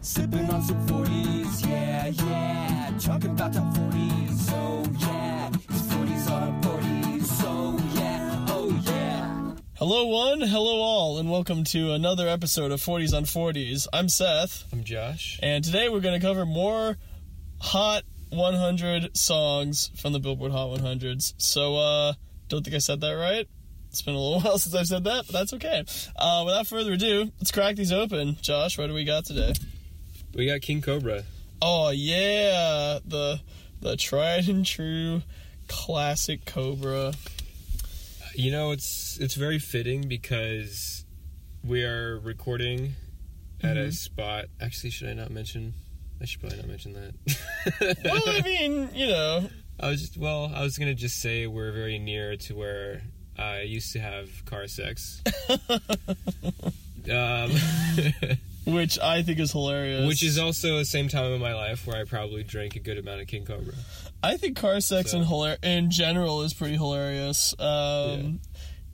Sipping on some 40s, yeah, yeah. Talking about top 40s, oh yeah. These 40s are 40s, so yeah, oh yeah. Hello, one, hello, all, and welcome to another episode of 40s on 40s. I'm Seth, I'm Josh. and today we're going to cover more Hot 100 songs from the Billboard Hot 100s. So, uh, don't think I said that right. It's been a little while since I've said that, but that's okay. Uh, without further ado, let's crack these open. Josh, what do we got today? We got King Cobra. Oh yeah, the the tried and true classic Cobra. You know, it's it's very fitting because we are recording at Mm-hmm. a spot. Actually, should I not mention? I should probably not mention that. Well, I mean, you know, I was just well, I was gonna just say we're very near to where I used to have car sex. um, which I think is hilarious. which is also the same time in my life where I probably drank a good amount of King Cobra. I think car sex So- in hilar- in general is pretty hilarious. Um,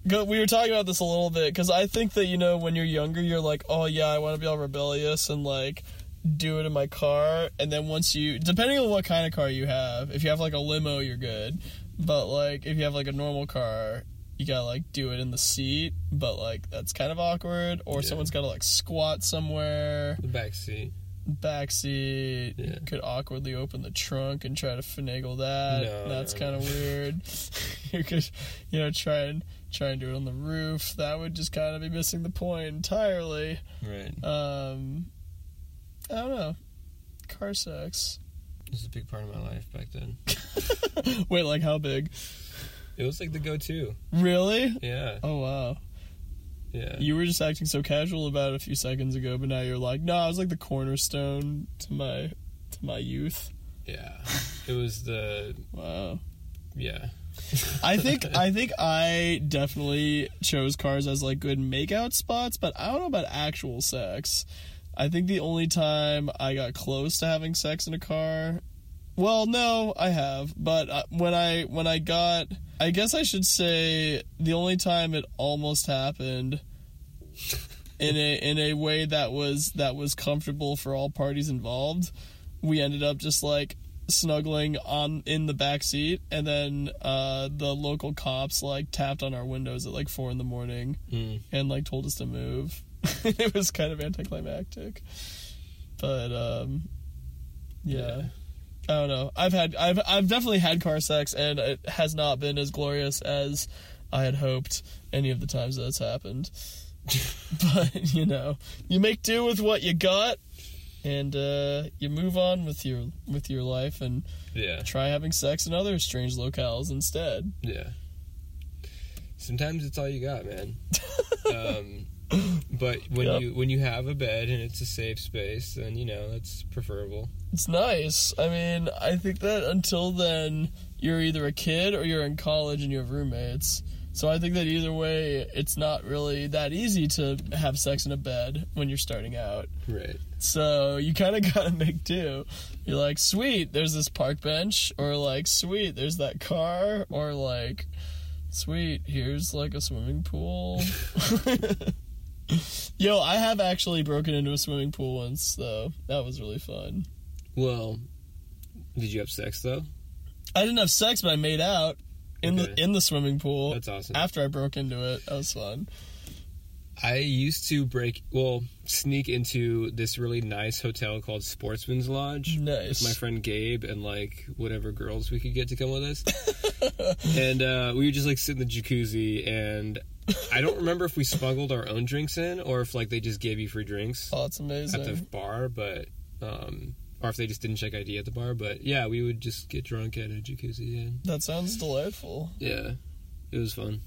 go- We were talking about this a little bit because I think that you know when you're younger, you're like, oh yeah, I want to be all rebellious and like do it in my car, and then once you, depending on what kind of car you have, if you have like a limo, you're good, but like if you have like a normal car. You gotta like do it in the seat, but like that's kind of awkward. Or Yeah. someone's gotta like squat somewhere. The back seat. backseat. Yeah. Could awkwardly open the trunk and try to finagle that. No, That's no, kind of weird. you could, you know, try and try and do it on the roof. That would just kind of be missing the point entirely. Right. Um, I don't know. Car sex. This is a big part of my life back then. Wait, like how big? It was like the go-to. Really? Yeah. Oh wow. Yeah. You were just acting so casual about it a few seconds ago, but now you're like, no, I was like the cornerstone to my to my youth. Yeah. It was the Wow. yeah. I think I think I definitely chose cars as like good makeout spots, but I don't know about actual sex. I think the only time I got close to having sex in a car, well, no, I have, but uh, when I when I got, I guess I should say the only time it almost happened in a in a way that was that was comfortable for all parties involved. We ended up just like snuggling on in the back seat and then uh the local cops like tapped on our windows at like four in the morning Mm. and like told us to move it was kind of anticlimactic but um yeah. Yeah. I don't know i've had i've i've definitely had car sex and it has not been as glorious as i had hoped any of the times that it's happened but you know you make do with what you got and uh, you move on with your with your life and Yeah. try having sex in other strange locales instead. Yeah. Sometimes it's all you got, man. um, but when Yep. you when you have a bed and it's a safe space, then you know that's preferable. It's nice. I mean, I think that until then, you're either a kid or you're in college and you have roommates. So I think that either way, it's not really that easy to have sex in a bed when you're starting out. Right. So you kind of gotta make do. You're like, sweet, there's this park bench, or like, sweet, there's that car, or like, sweet, here's like a swimming pool. Yo, I have actually broken into a swimming pool once, though. That was really fun. Well, did you have sex though? I didn't have sex, but I made out in Okay. the in the swimming pool That's awesome. after I broke into it. That was fun. I used to break, well, sneak into this really nice hotel called Sportsman's Lodge. Nice. With my friend Gabe and like whatever girls we could get to come with us. and uh, we would just like sit in the jacuzzi and I don't remember if we smuggled our own drinks in or if like they just gave you free drinks Oh, it's at the bar, but um or if they just didn't check ID at the bar, but yeah, we would just get drunk at a jacuzzi and That sounds delightful. yeah. It was fun.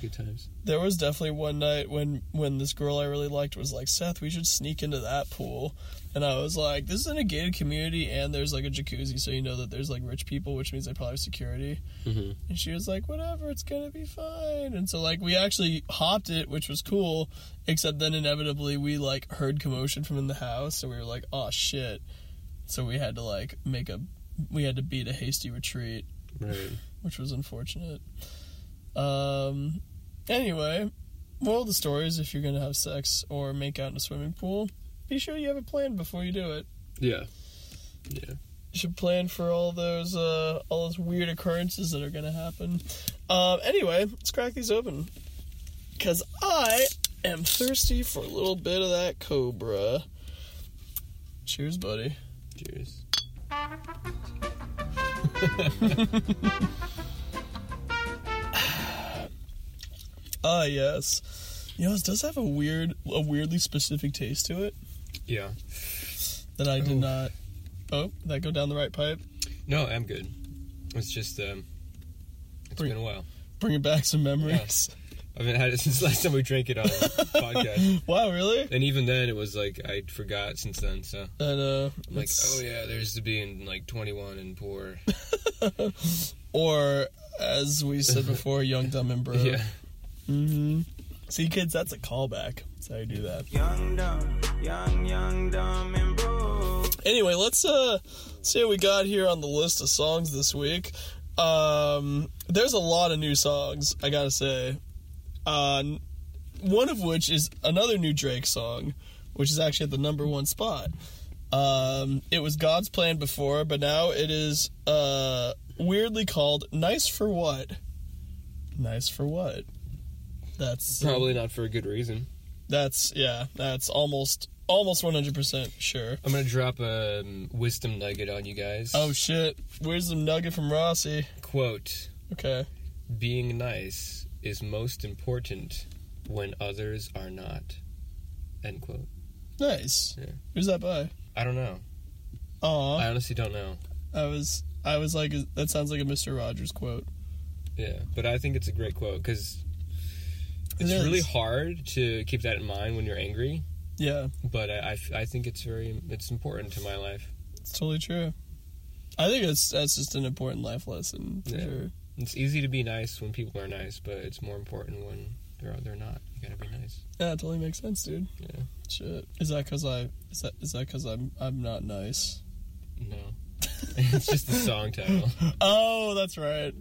Good times. There was definitely one night when when this girl I really liked was like, Seth, we should sneak into that pool. And I was like, this is in a gated community and there's like a jacuzzi, so you know that there's like rich people, which means they probably have security. hmm And she was like, whatever, it's gonna be fine. And so like we actually hopped it, which was cool, except then inevitably we like heard commotion from in the house, so we were like, oh shit. So we had to like make a we had to beat a hasty retreat, Right. which was unfortunate. Um anyway, moral of the story is if you're gonna have sex or make out in a swimming pool, be sure you have a plan before you do it. Yeah. Yeah. You should plan for all those uh, all those weird occurrences that are gonna happen. Um, anyway, let's crack these open. Cause I am thirsty for a little bit of that Cobra. Cheers, buddy. Cheers. Ah, yes. You know, it does have a weird, a weirdly specific taste to it Yeah. that I did Oof. not. Oh, did that go down the right pipe? No, I'm good. It's just um, it's Bring- been a while. Bringing back some memories. I haven't had it since last time we drank it on the podcast, Wow, really? and even then it was like I forgot since then. So And uh, I'm like, oh yeah, there's to being like 21 and poor. or as we said before, young, dumb, and broke. Yeah. Mm-hmm. See, kids, that's a callback. That's how you do that. Young, dumb, young, young, dumb, and broke. Anyway, let's uh see what we got here on the list of songs this week. Um, there's a lot of new songs, I gotta say. Uh, one of which is another new Drake song, which is actually at the number one spot. Um, it was God's Plan before, but now it is uh weirdly called "Nice for What." Nice for what? That's Probably not for a good reason. that's yeah. That's almost almost 100 percent sure. I'm gonna drop a um, wisdom nugget on you guys. Oh shit! Where's the nugget from Rossi? Quote: Okay. Being nice is most important when others are not. End quote. Nice. Yeah. Who's that by? I don't know. Aw, I honestly don't know. I was I was like that sounds like a Mister Rogers quote. Yeah, but I think it's a great quote because It it's really hard to keep that in mind when you're angry. Yeah, But I I think it's very it's important to my life. it's totally true. I think that's that's just an important life lesson for Yeah. sure. It's easy to be nice when people are nice, but it's more important when they're they're not. You gotta be nice. Yeah, it totally makes sense, dude. Yeah. Shit. Is that because I is that is that because I'm I'm not nice? No. it's just the song title. Oh, that's right.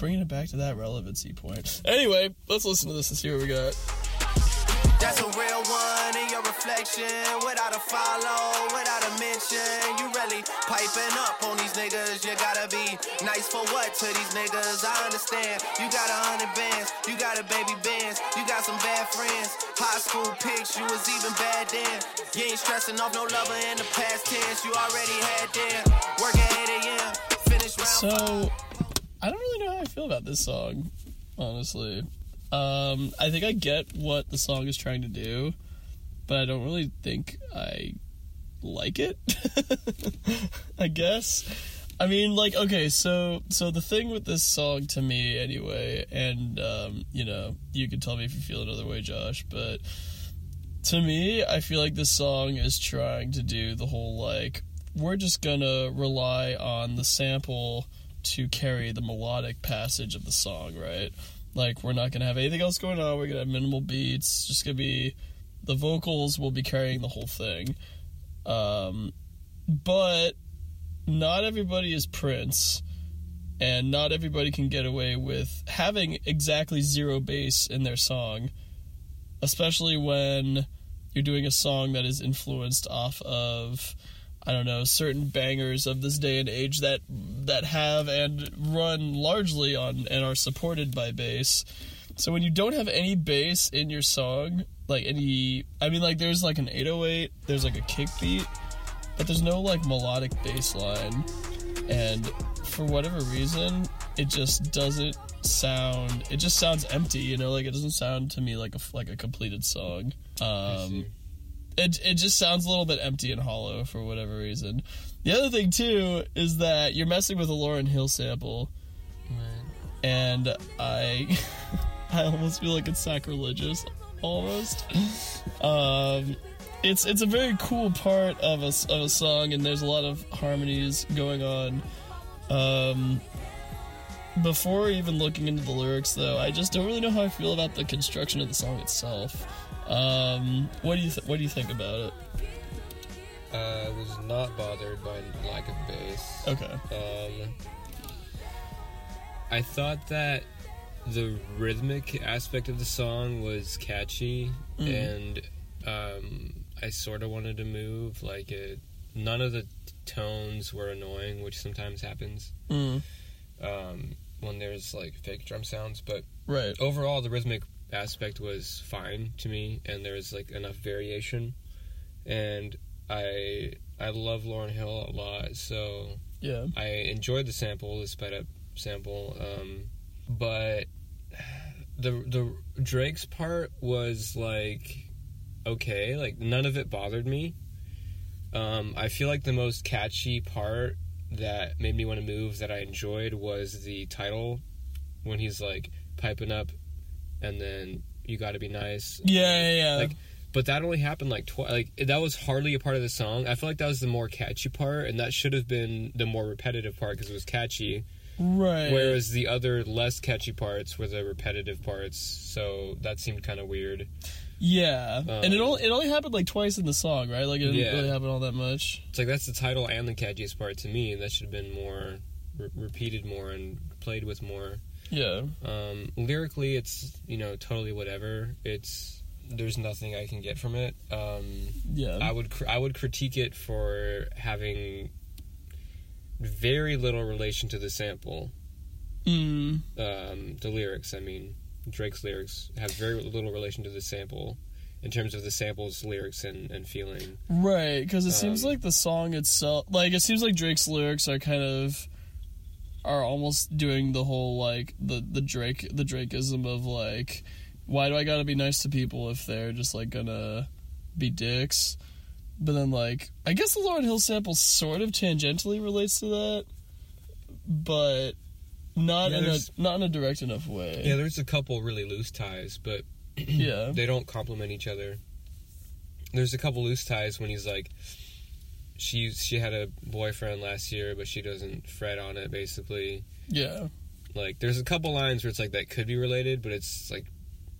Bringing it back to that relevancy point. Anyway, let's listen to this and see what we got. That's a real one in your reflection. Without a follow, without a mention. You really piping up on these niggas. You gotta be nice for what to these niggas? I understand. You got a hundred bands, you got a baby bands, you got some bad friends. High school pics, you was even bad then. You ain't stressing off no lover in the past tense. You already had them. Work at 8 a.m. Finish round So, I don't really know how I feel about this song, honestly. Um, I think I get what the song is trying to do, but I don't really think I like it. I guess. I mean, like, okay, so so the thing with this song to me, anyway, and um, you know, you can tell me if you feel another way, Josh, but to me, I feel like this song is trying to do the whole like we're just gonna rely on the sample to carry the melodic passage of the song, right? Like we're not gonna have anything else going on. We're gonna have minimal beats. Just gonna be the vocals will be carrying the whole thing. Um, but not everybody is Prince, and not everybody can get away with having exactly zero bass in their song, especially when you're doing a song that is influenced off of I don't know certain bangers of this day and age that that have and run largely on and are supported by bass. So when you don't have any bass in your song, like any I mean like there's like an 808, there's like a kick beat, but there's no like melodic bass line and for whatever reason it just doesn't sound it just sounds empty, you know, like it doesn't sound to me like a like a completed song. Um. It it just sounds a little bit empty and hollow for whatever reason. The other thing too is that you're messing with a Lauryn Hill sample, and I I almost feel like it's sacrilegious, almost. Um, it's it's a very cool part of a of a song, and there's a lot of harmonies going on. Um, before even looking into the lyrics, though, I just don't really know how I feel about the construction of the song itself. Um, what do you th- what do you think about it? Uh, I was not bothered by lack of bass. Okay. Um, I thought that the rhythmic aspect of the song was catchy, and um, I sort of wanted to move. Like it, none of the tones were annoying, which sometimes happens Mm, um, when there's like fake drum sounds. But right. overall, the rhythmic aspect was fine to me, and there was like enough variation. And I I love Lauryn Hill a lot, so Yeah. I enjoyed the sample, the sped up sample, um, but the the Drake's part was like okay, like none of it bothered me. Um, I feel like the most catchy part that made me want to move that I enjoyed was the title when he's like piping up, and then you got to be nice. Yeah, yeah, yeah. Like, but that only happened like twice. Like that was hardly a part of the song. I feel like that was the more catchy part, and that should have been the more repetitive part because it was catchy. right. Whereas the other less catchy parts were the repetitive parts. So that seemed kind of weird. yeah, and it Um, only it only happened like twice in the song, right? Like it didn't Yeah. really happen all that much. It's like that's the title and the catchiest part to me. And that should have been more re- repeated more and played with more. Yeah. Um, lyrically, it's you know totally whatever. It's there's nothing I can get from it. Um, Yeah. I would cr- I would critique it for having very little relation to the sample. Mm, Um, the lyrics, I mean, Drake's lyrics have very little relation to the sample in terms of the sample's lyrics and, and feeling. right, because it seems Um, like the song itself, like it seems like Drake's lyrics are kind of are almost doing the whole like the the Drake the Drakeism of like, why do I gotta be nice to people if they're just like gonna be dicks? But then like I guess the Lauryn Hill sample sort of tangentially relates to that, but not Yeah, in a not in a direct enough way. Yeah, there's a couple really loose ties, but yeah. they don't complement each other. There's a couple loose ties when he's like, she she had a boyfriend last year, but she doesn't fret on it. Basically, Yeah. like there's a couple lines where it's like that could be related, but it's like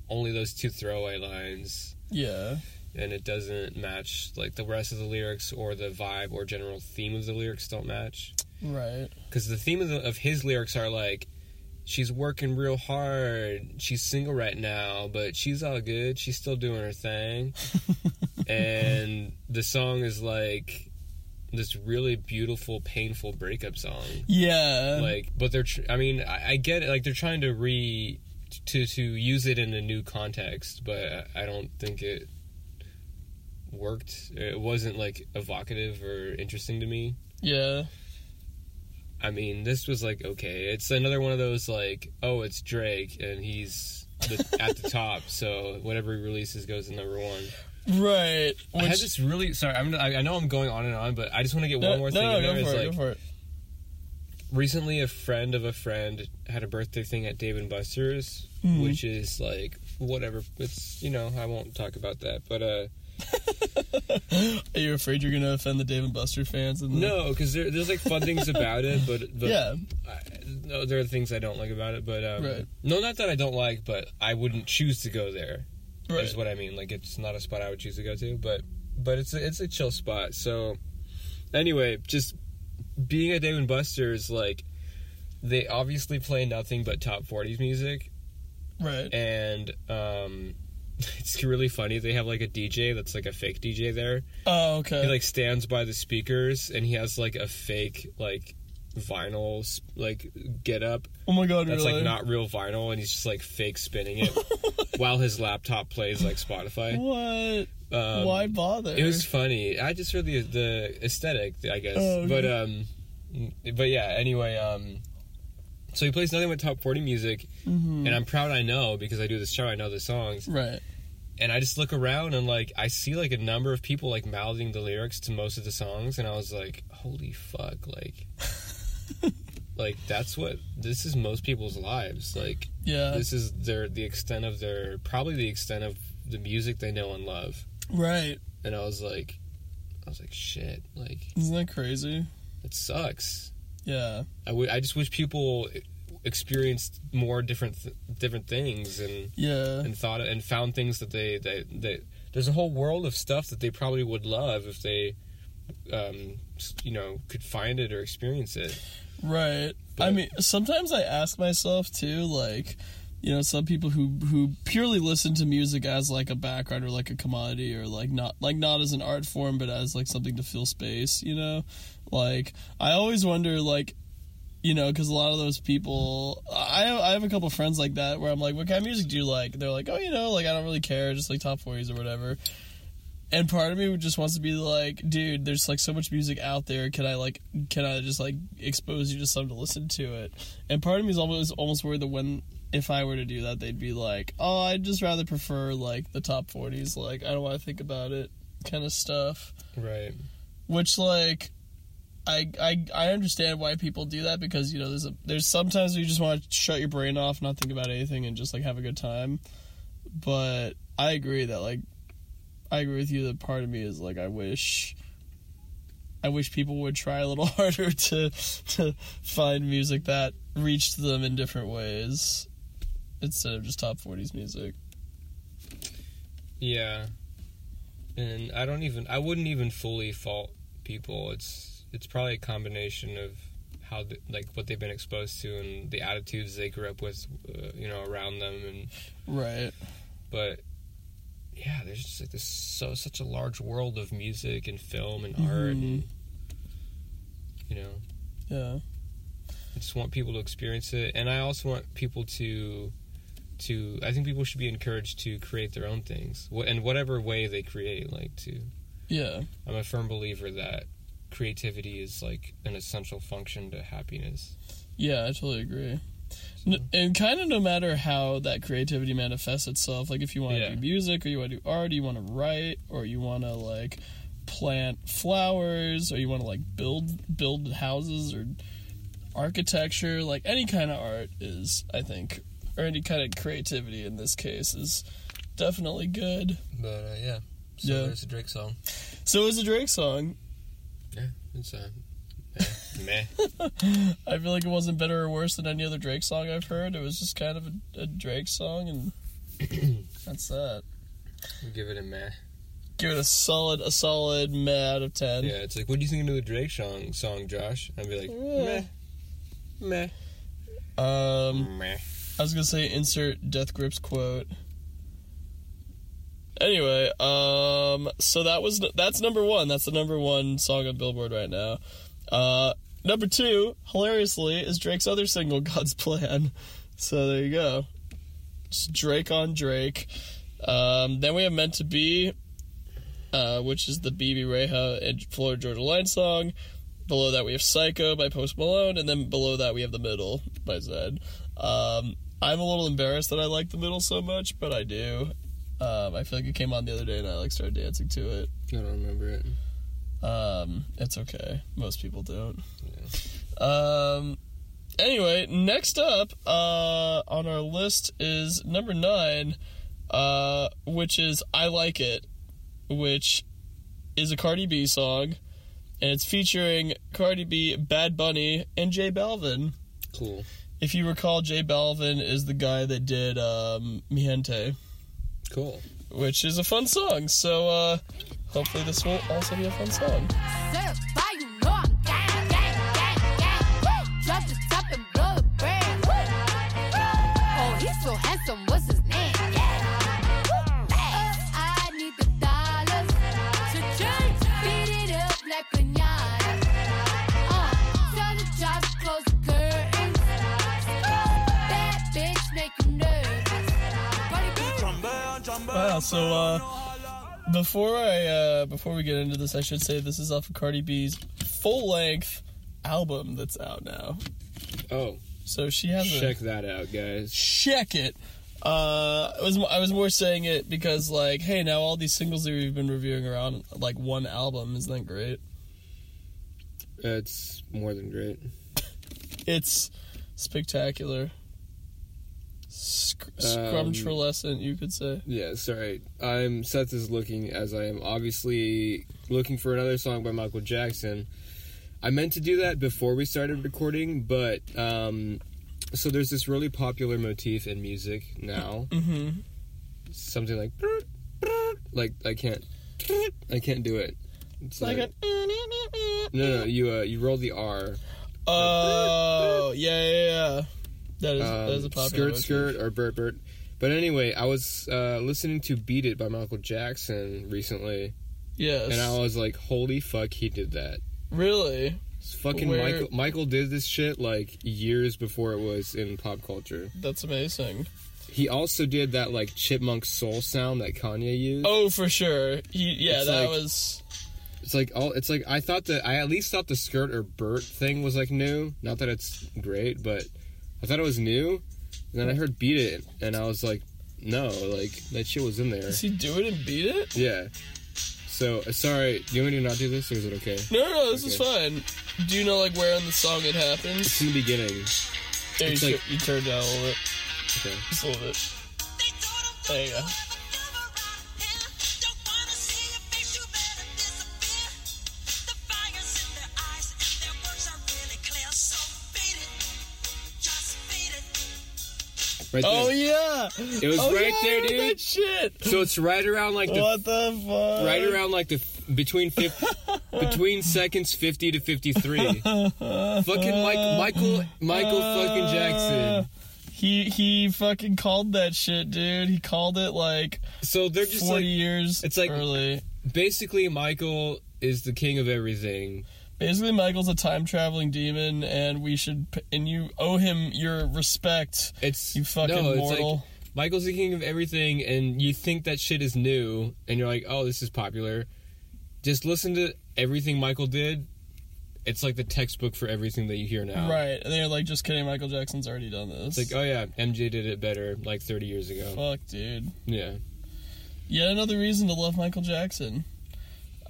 only those two throwaway lines, Yeah. and it doesn't match like the rest of the lyrics or the vibe or general theme of the lyrics don't match. Right. because the theme of, the, of his lyrics are like she's working real hard she's single right now but she's all good she's still doing her thing and the song is like this really beautiful painful breakup song Yeah. like but they're tr- i mean I, I get it like they're trying to re to to use it in a new context but i don't think it worked it wasn't like evocative or interesting to me yeah. I mean, this was like okay. It's another one of those like, oh, it's Drake and he's the, at the top, so whatever he releases goes to number one. Right. I had Which- this really sorry. I'm I, I know I'm going on and on, but I just want to get no, one more thing no, in go for it. like go for it. recently, a friend of a friend had a birthday thing at Dave and Buster's, Mhm. which is like whatever. It's you know I won't talk about that, but uh Are you afraid you're gonna offend the Dave and Buster fans? And the- no, because there, there's like fun things about it, but but Yeah. I, no, there are things I don't like about it, but um, Right. no, not that I don't like, but I wouldn't choose to go there. Right. Is what I mean. Like it's not a spot I would choose to go to, but but it's a, it's a chill spot. So anyway, just being at Dave and Buster's, like they obviously play nothing but top 40s music, Right. and um, it's really funny. They have like a DJ that's like a fake DJ there. Oh, okay. He like stands by the speakers, and he has like a fake like vinyl like get up oh my god, that's really? like not real vinyl and he's just like fake spinning it while his laptop plays like spotify What? um, Why bother? it was funny i just heard the the aesthetic i guess Oh, okay. but um but yeah anyway um so he plays nothing but top 40 music Mhm. and i'm proud i know because i do this show i know the songs Right. and I just look around and like I see like a number of people like mouthing the lyrics to most of the songs, and I was like, "Holy fuck!" Like, like that's what this is most people's lives. Like, Yeah. this is their the extent of their probably the extent of the music they know and love. Right. And I was like, I was like, shit, like Isn't that crazy? it sucks. Yeah. I, w- I just wish people experienced more different th- different things and Yeah. and thought and found things that they they, they there's a whole world of stuff that they probably would love if they um you know could find it or experience it Right. I mean, sometimes I ask myself too, like, you know some people who who purely listen to music as like a background or like a commodity or like not like not as an art form but as like something to fill space you know? Like i always wonder like you know because a lot of those people i have, i have a couple friends like that where i'm like what kind of music do you like? They're like oh you know like i don't really care just like top 40s or whatever and part of me just wants to be like dude there's like so much music out there can i like can i just like expose you to some to listen to it and part of me is almost almost worried that when if i were to do that they'd be like oh i'd just rather prefer like the top 40s like i don't want to think about it kind of stuff Right. which like I, I I understand why people do that because you know there's a there's sometimes you just want to shut your brain off, not think about anything, and just like have a good time. But I agree that like I agree with you that part of me is like I wish I wish people would try a little harder to to find music that reached them in different ways instead of just top 40s music. Yeah. And I don't even I wouldn't even fully fault people. It's it's probably a combination of how the, like what they've been exposed to and the attitudes they grew up with uh, you know around them and Right. but yeah, there's just like this so such a large world of music and film and art mm-hmm. and you know, Yeah. I just want people to experience it and I also want people to to I think people should be encouraged to create their own things. In whatever way they create like to Yeah. I'm a firm believer that creativity is like an essential function to happiness. Yeah, I totally agree. And kind of no matter how that creativity manifests itself, like if you want to Yeah. do music or you want to do art, or you want to write, or you want to like plant flowers, or you want to like build build houses or architecture, like any kind of art is, I think, or any kind of creativity in this case is definitely good. But uh, yeah, so Yeah. there's a Drake song. So is a Drake song. Yeah, it's uh, meh. I feel like it wasn't better or worse than any other Drake song I've heard. It was just kind of a, a Drake song, and that's that. We'll give it a meh. Give it a solid, a solid meh out of ten. Yeah, it's like, what do you think of the Drake song, song Josh? I'd be like, Yeah. meh, Um, meh. I was gonna say insert Death Grips quote. Anyway, um, so that was that's number one. That's the number one song on Billboard right now. Uh, number two, hilariously, is Drake's other single, "God's Plan." So there you go. Just Drake on Drake. Um, then we have "Meant to Be," uh, which is the Bebe Rexha and Florida Georgia Line song. Below that we have "Psycho" by Post Malone, and then below that we have "The Middle" by Zedd. Um, I'm a little embarrassed that I like "The Middle" so much, but I do. Um, I feel like it came on the other day and I like started dancing to it. I don't remember it. Um, it's okay. Most people don't. Um, anyway, next up uh, on our list is number nine, uh, which is "I Like It," which is a Cardi B song, and it's featuring Cardi B, Bad Bunny, and J Balvin. Cool. If you recall, J Balvin is the guy that did um, Mi Gente, Cool. which is a fun song. So uh, hopefully, this will also be a fun song. Certified, you know I'm gang, gang, gang, gang. Woo! Drop the top and blow the brand. Woo! Oh, he's so handsome. What's his name? Yeah. I need the dollars. Cha-ching. Beat it up like pinata. Uh, tell the job to close the curtains. Bad bitch make you nervous. Cardi B. Wow. So uh, before I uh, before we get into this, I should say this is off of Cardi B's full length album that's out now. Oh, So she has a check that out, guys. check it. Uh, I was I was more saying it because like, hey, now all these singles that we've been reviewing around like one album. Isn't that great? It's more than great. It's spectacular. Sc- Um, you could say. Yeah, sorry. I'm Seth is looking as I am obviously looking for another song by Michael Jackson. I meant to do that before we started recording, but um, so there's this really popular motif in music now. Mm-hmm. Something like like I can't I can't do it. It's Like like, a. no no you uh, you roll the R Oh yeah yeah yeah. That is, um, that is a popular skirt skirt or Burt Burt. But anyway, I was uh, listening to "Beat It" by Michael Jackson recently, Yes. and I was like, "Holy fuck, he did that!" really? It's fucking Where- Michael. Michael did this shit like years before it was in pop culture. That's amazing. He also did that like chipmunk soul sound that Kanye used. Oh, for sure. He, yeah, It's that like- was. It's like all. It's like I thought that I at least thought the skirt or Burt thing was like new. Not that it's great, but I thought it was new. And then I heard "Beat It," and I was like, "No, like that shit was in there." Does he do it and beat it? Yeah. So uh, sorry. Do you want me to not do this, or is it okay? No, no, no. This is fine. Do you know like where in the song it happens? It's in the beginning. Yeah, you, it's like- tur- you turned down a little bit, Okay. just a little bit. There you go. Right oh, there. Oh yeah. It was Oh, right yeah, there, dude. That shit. So it's right around like the What the fuck? right around like the between 50, between seconds 50 to 53 fucking Mike, michael michael fucking jackson He he fucking called that shit, dude. He called it like so they're just forty like years. it's like- early. basically michael is the king of everything Basically, Michael's a time traveling demon, and we should and you owe him your respect. it's You fucking no, it's mortal. like michael's the king of everything and you think that shit is new and you're like oh this is popular just listen to everything michael did it's like the textbook for everything that you hear now Right? And they're like, just kidding. Michael Jackson's already done this. it's like oh yeah mj did it better like 30 years ago fuck, dude. yeah Yet another reason to love Michael Jackson.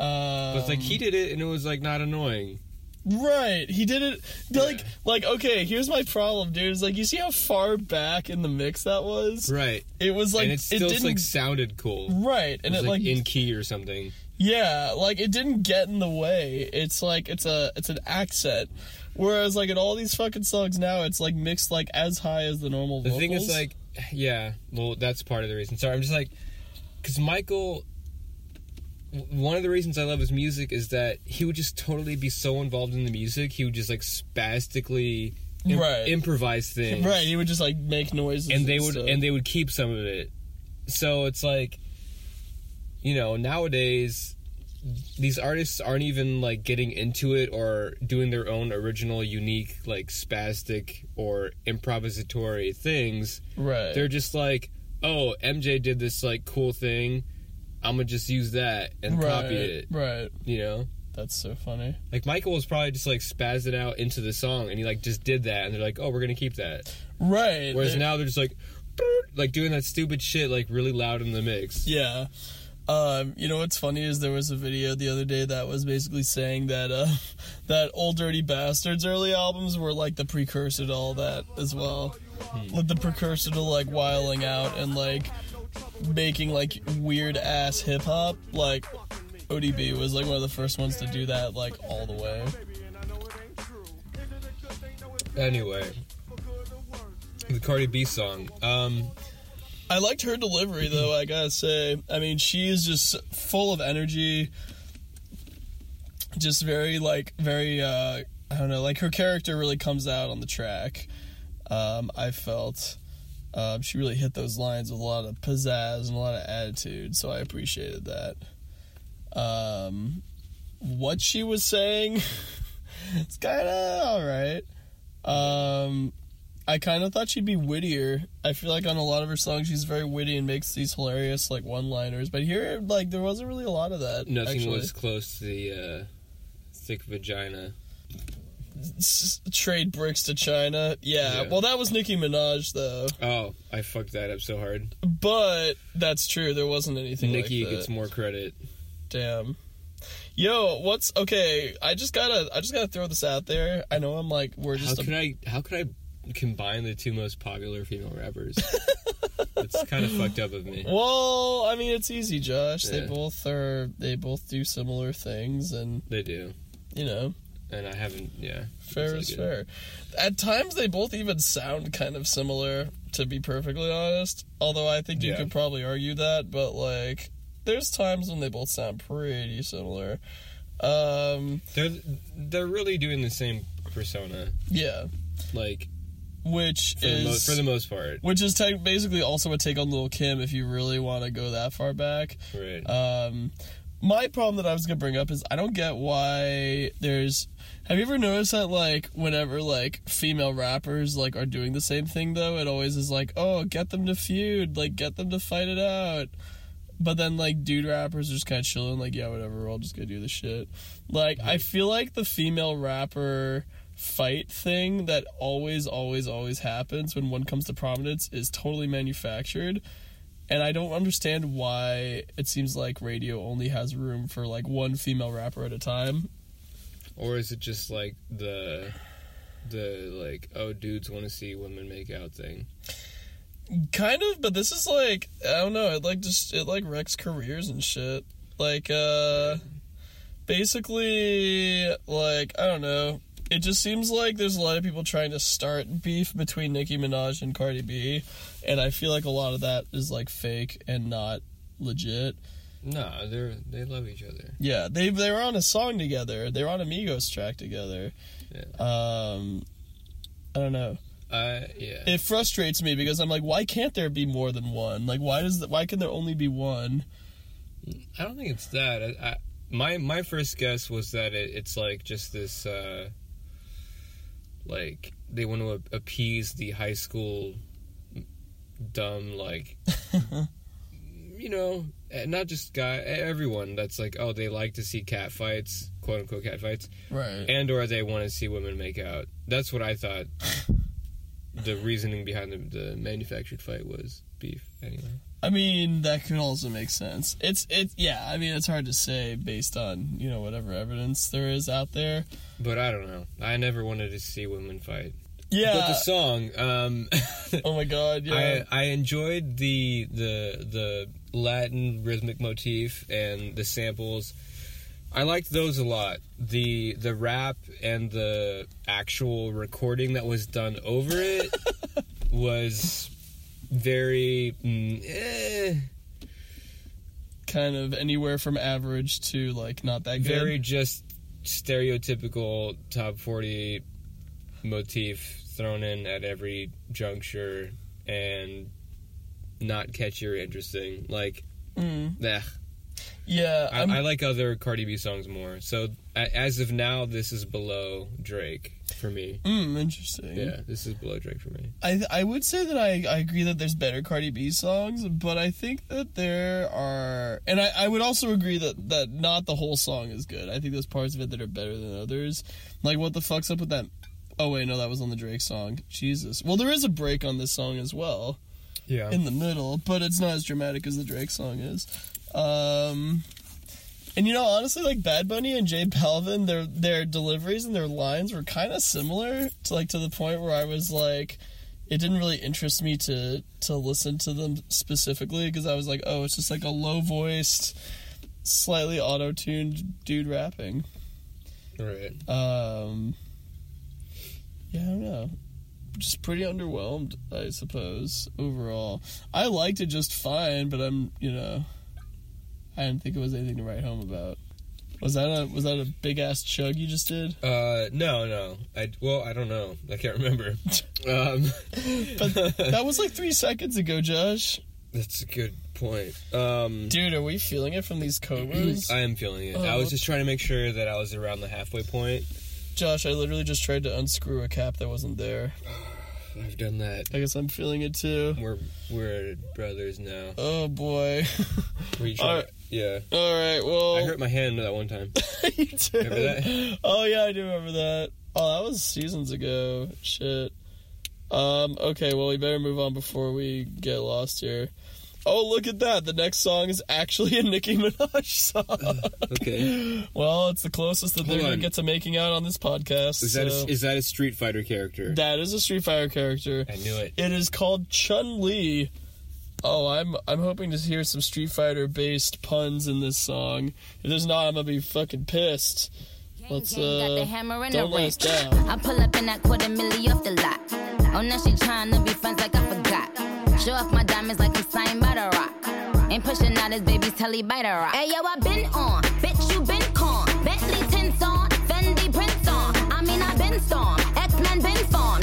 Um, but it's like he did it and it was like not annoying Right, he did it like Yeah. like okay. Here's my problem, dude. Is like you see how far back in the mix that was. right It was like and it still didn't like sounded cool. right, and it it, like, like in key or something. yeah, like it didn't get in the way. It's like it's a it's an accent. Whereas like in all these fucking songs now, it's like mixed like as high as the normal. The vocals. thing is, like, yeah, well, that's part of the reason. Sorry, I'm just like, because Michael. One of the reasons I love his music is that he would just totally be so involved in the music. He would just like spastically im- Right. improvise things, right, he would just like make noises, and they would stuff. and they would keep some of it. So it's like, you know, nowadays these artists aren't even like getting into it or doing their own original, unique, like spastic or improvisatory things. right. They're just like, oh, MJ did this like cool thing. I'm gonna just use that and right, copy it. Right, You know, that's so funny. like Michael was probably just like spazzed it out into the song, and he like just did that, and they're like, oh, we're gonna keep that. Right. Whereas they- now they're just like, like doing that stupid shit like really loud in the mix. Yeah. Um, you know what's funny is there was a video the other day that was basically saying that uh, that Ol' Dirty Bastard's early albums were like the precursor to all that as well, like the precursor to like wiling out and like making like weird ass hip hop. Like ODB was like one of the first ones to do that like all the way. Anyway, the Cardi B song. Um, I liked her delivery though, I gotta say. I mean, she is just full of energy. Just very like very uh I don't know, like her character really comes out on the track. Um, I felt um, she really hit those lines with a lot of pizzazz and a lot of attitude, so I appreciated that. Um, what she was saying, it's kind of all right. Um, I kind of thought she'd be wittier. I feel like on a lot of her songs, she's very witty and makes these hilarious like one-liners. But here, like, there wasn't really a lot of that. nothing actually. was close to the uh, thick vagina. S- trade bricks to China. Yeah. Yeah. Well, that was Nicki Minaj though. Oh, I fucked that up so hard. But that's true. There wasn't anything. Nicki like gets more credit. Damn. Yo, what's okay? I just gotta, I just gotta throw this out there. I know I'm like, we're just. How just. could A, I? How could I combine the two most popular female rappers? it's kind of fucked up of me. well, I mean, it's easy, Josh. They both are. They both do similar things, and They do, you know, and I haven't. Yeah, fair is fair. At times, they both even sound kind of similar. To be perfectly honest, although I think you Yeah. could probably argue that, but like, there's times when they both sound pretty similar. Um, They're they're really doing the same persona. yeah, Like which for, the, is most, for the most part. which is te- basically also a take on Lil Kim if you really want to go that far back. Right. Um, my problem that I was gonna bring up is I don't get why there's. Have you ever noticed that like whenever like female rappers like are doing the same thing though, it always is like, oh, get them to feud, like get them to fight it out. But then like dude rappers are just kind of chilling, like yeah, whatever, I'll just go do the shit. Like I feel like the female rapper fight thing that always, always, always happens when one comes to prominence is totally manufactured and I don't understand why it seems like radio only has room for like one female rapper at a time. or is it just like the the like oh dudes want to see women make out thing? Kind of, but this is like I don't know, it like just it like wrecks careers and shit. Like uh basically like I don't know. It just seems like there's a lot of people trying to start beef between Nicki Minaj and Cardi B, and I feel like a lot of that is like fake and not legit. No, they're they love each other. Yeah, they they were on a song together. They were on a Migos track together. Yeah. Um, I don't know. Uh, yeah. It frustrates me because I'm like, why can't there be more than one? Like, why does that? Why can there only be one? I don't think it's that. I, I, my my first guess was that it, it's like just this, uh, like they want to a- appease the high school dumb, like you know, eh, not just guy, everyone that's like, oh, they like to see cat fights, quote unquote cat fights, Right. and or they want to see women make out. That's what I thought. the reasoning behind the, the manufactured fight was beef. Anyway. I mean, that could also make sense. It's it. Yeah. I mean, it's hard to say based on you know whatever evidence there is out there. But I don't know. I never wanted to see women fight. Yeah. But the song, um, oh my god. Yeah. I I enjoyed the the the Latin rhythmic motif and the samples. I liked those a lot. The the rap and the actual recording that was done over it was very mm, eh, kind of anywhere from average to like not that good. very just stereotypical top 40 motif thrown in at every juncture and not catchy or interesting like Mm. Yeah. I, I'm- like other Cardi B songs more so as of now this is below Drake for me mm, interesting. yeah this is below Drake for me I I would say that I, I agree that there's better Cardi B songs, but I think that there are, and I, I would also agree that that not the whole song is good. I think there's parts of it that are better than others. Like what the fuck's up with that? Oh wait, no, that was on the Drake song. Jesus. Well, there is a break on this song as well yeah in the middle, but it's not as dramatic as the Drake song is. Um, and you know, honestly, like Bad Bunny and J Balvin, their their deliveries and their lines were kind of similar to like to the point where I was like, it didn't really interest me to to listen to them specifically because I was like, oh, it's just like a low voiced, slightly auto tuned dude rapping. right Um, yeah, I don't know. Just pretty underwhelmed, I suppose, overall. I liked it just fine, but I'm, you know, I didn't think it was anything to write home about. Was that a was that a big ass chug you just did? uh no no I well I don't know I can't remember um But that was like three seconds ago, Josh. that's a good point um Dude, are we feeling it from these cobras? I am feeling it. I Oh. was just trying to make sure that I was around the halfway point. Josh, I literally just tried to unscrew a cap that wasn't there. I've done that. I guess I'm feeling it too. We're we're brothers now. Oh boy. Were you trying? Yeah. All right. Well, I hurt my hand that one time. you did. Remember that? Oh yeah, I do remember that. Oh, that was seasons ago. Shit. Um. Okay. Well, we better move on before we get lost here. Oh, look at that! The next song is actually a Nicki Minaj song. Okay. well, it's the closest that they're gonna get to making out on this podcast. Is that a, is that a Street Fighter character? that is a Street Fighter character. I knew it. It is called Chun Li. Oh, I'm I'm hoping to hear some Street Fighter based puns in this song. If there's not, I'm gonna be fucking pissed. Let's Gang, got the uh, hammer and the don't let us down. I pull up in that quarter milli off the lot. Oh, now she tryna be friends like I forgot. Show off my diamonds like I'm signed by the rock. Ain't pushing out his baby's telly by the rock. Hey, yo, I been on. Bitch, you been con. Bentley tints on. Fendi prints on. I mean, I been storm. X-Men been formed.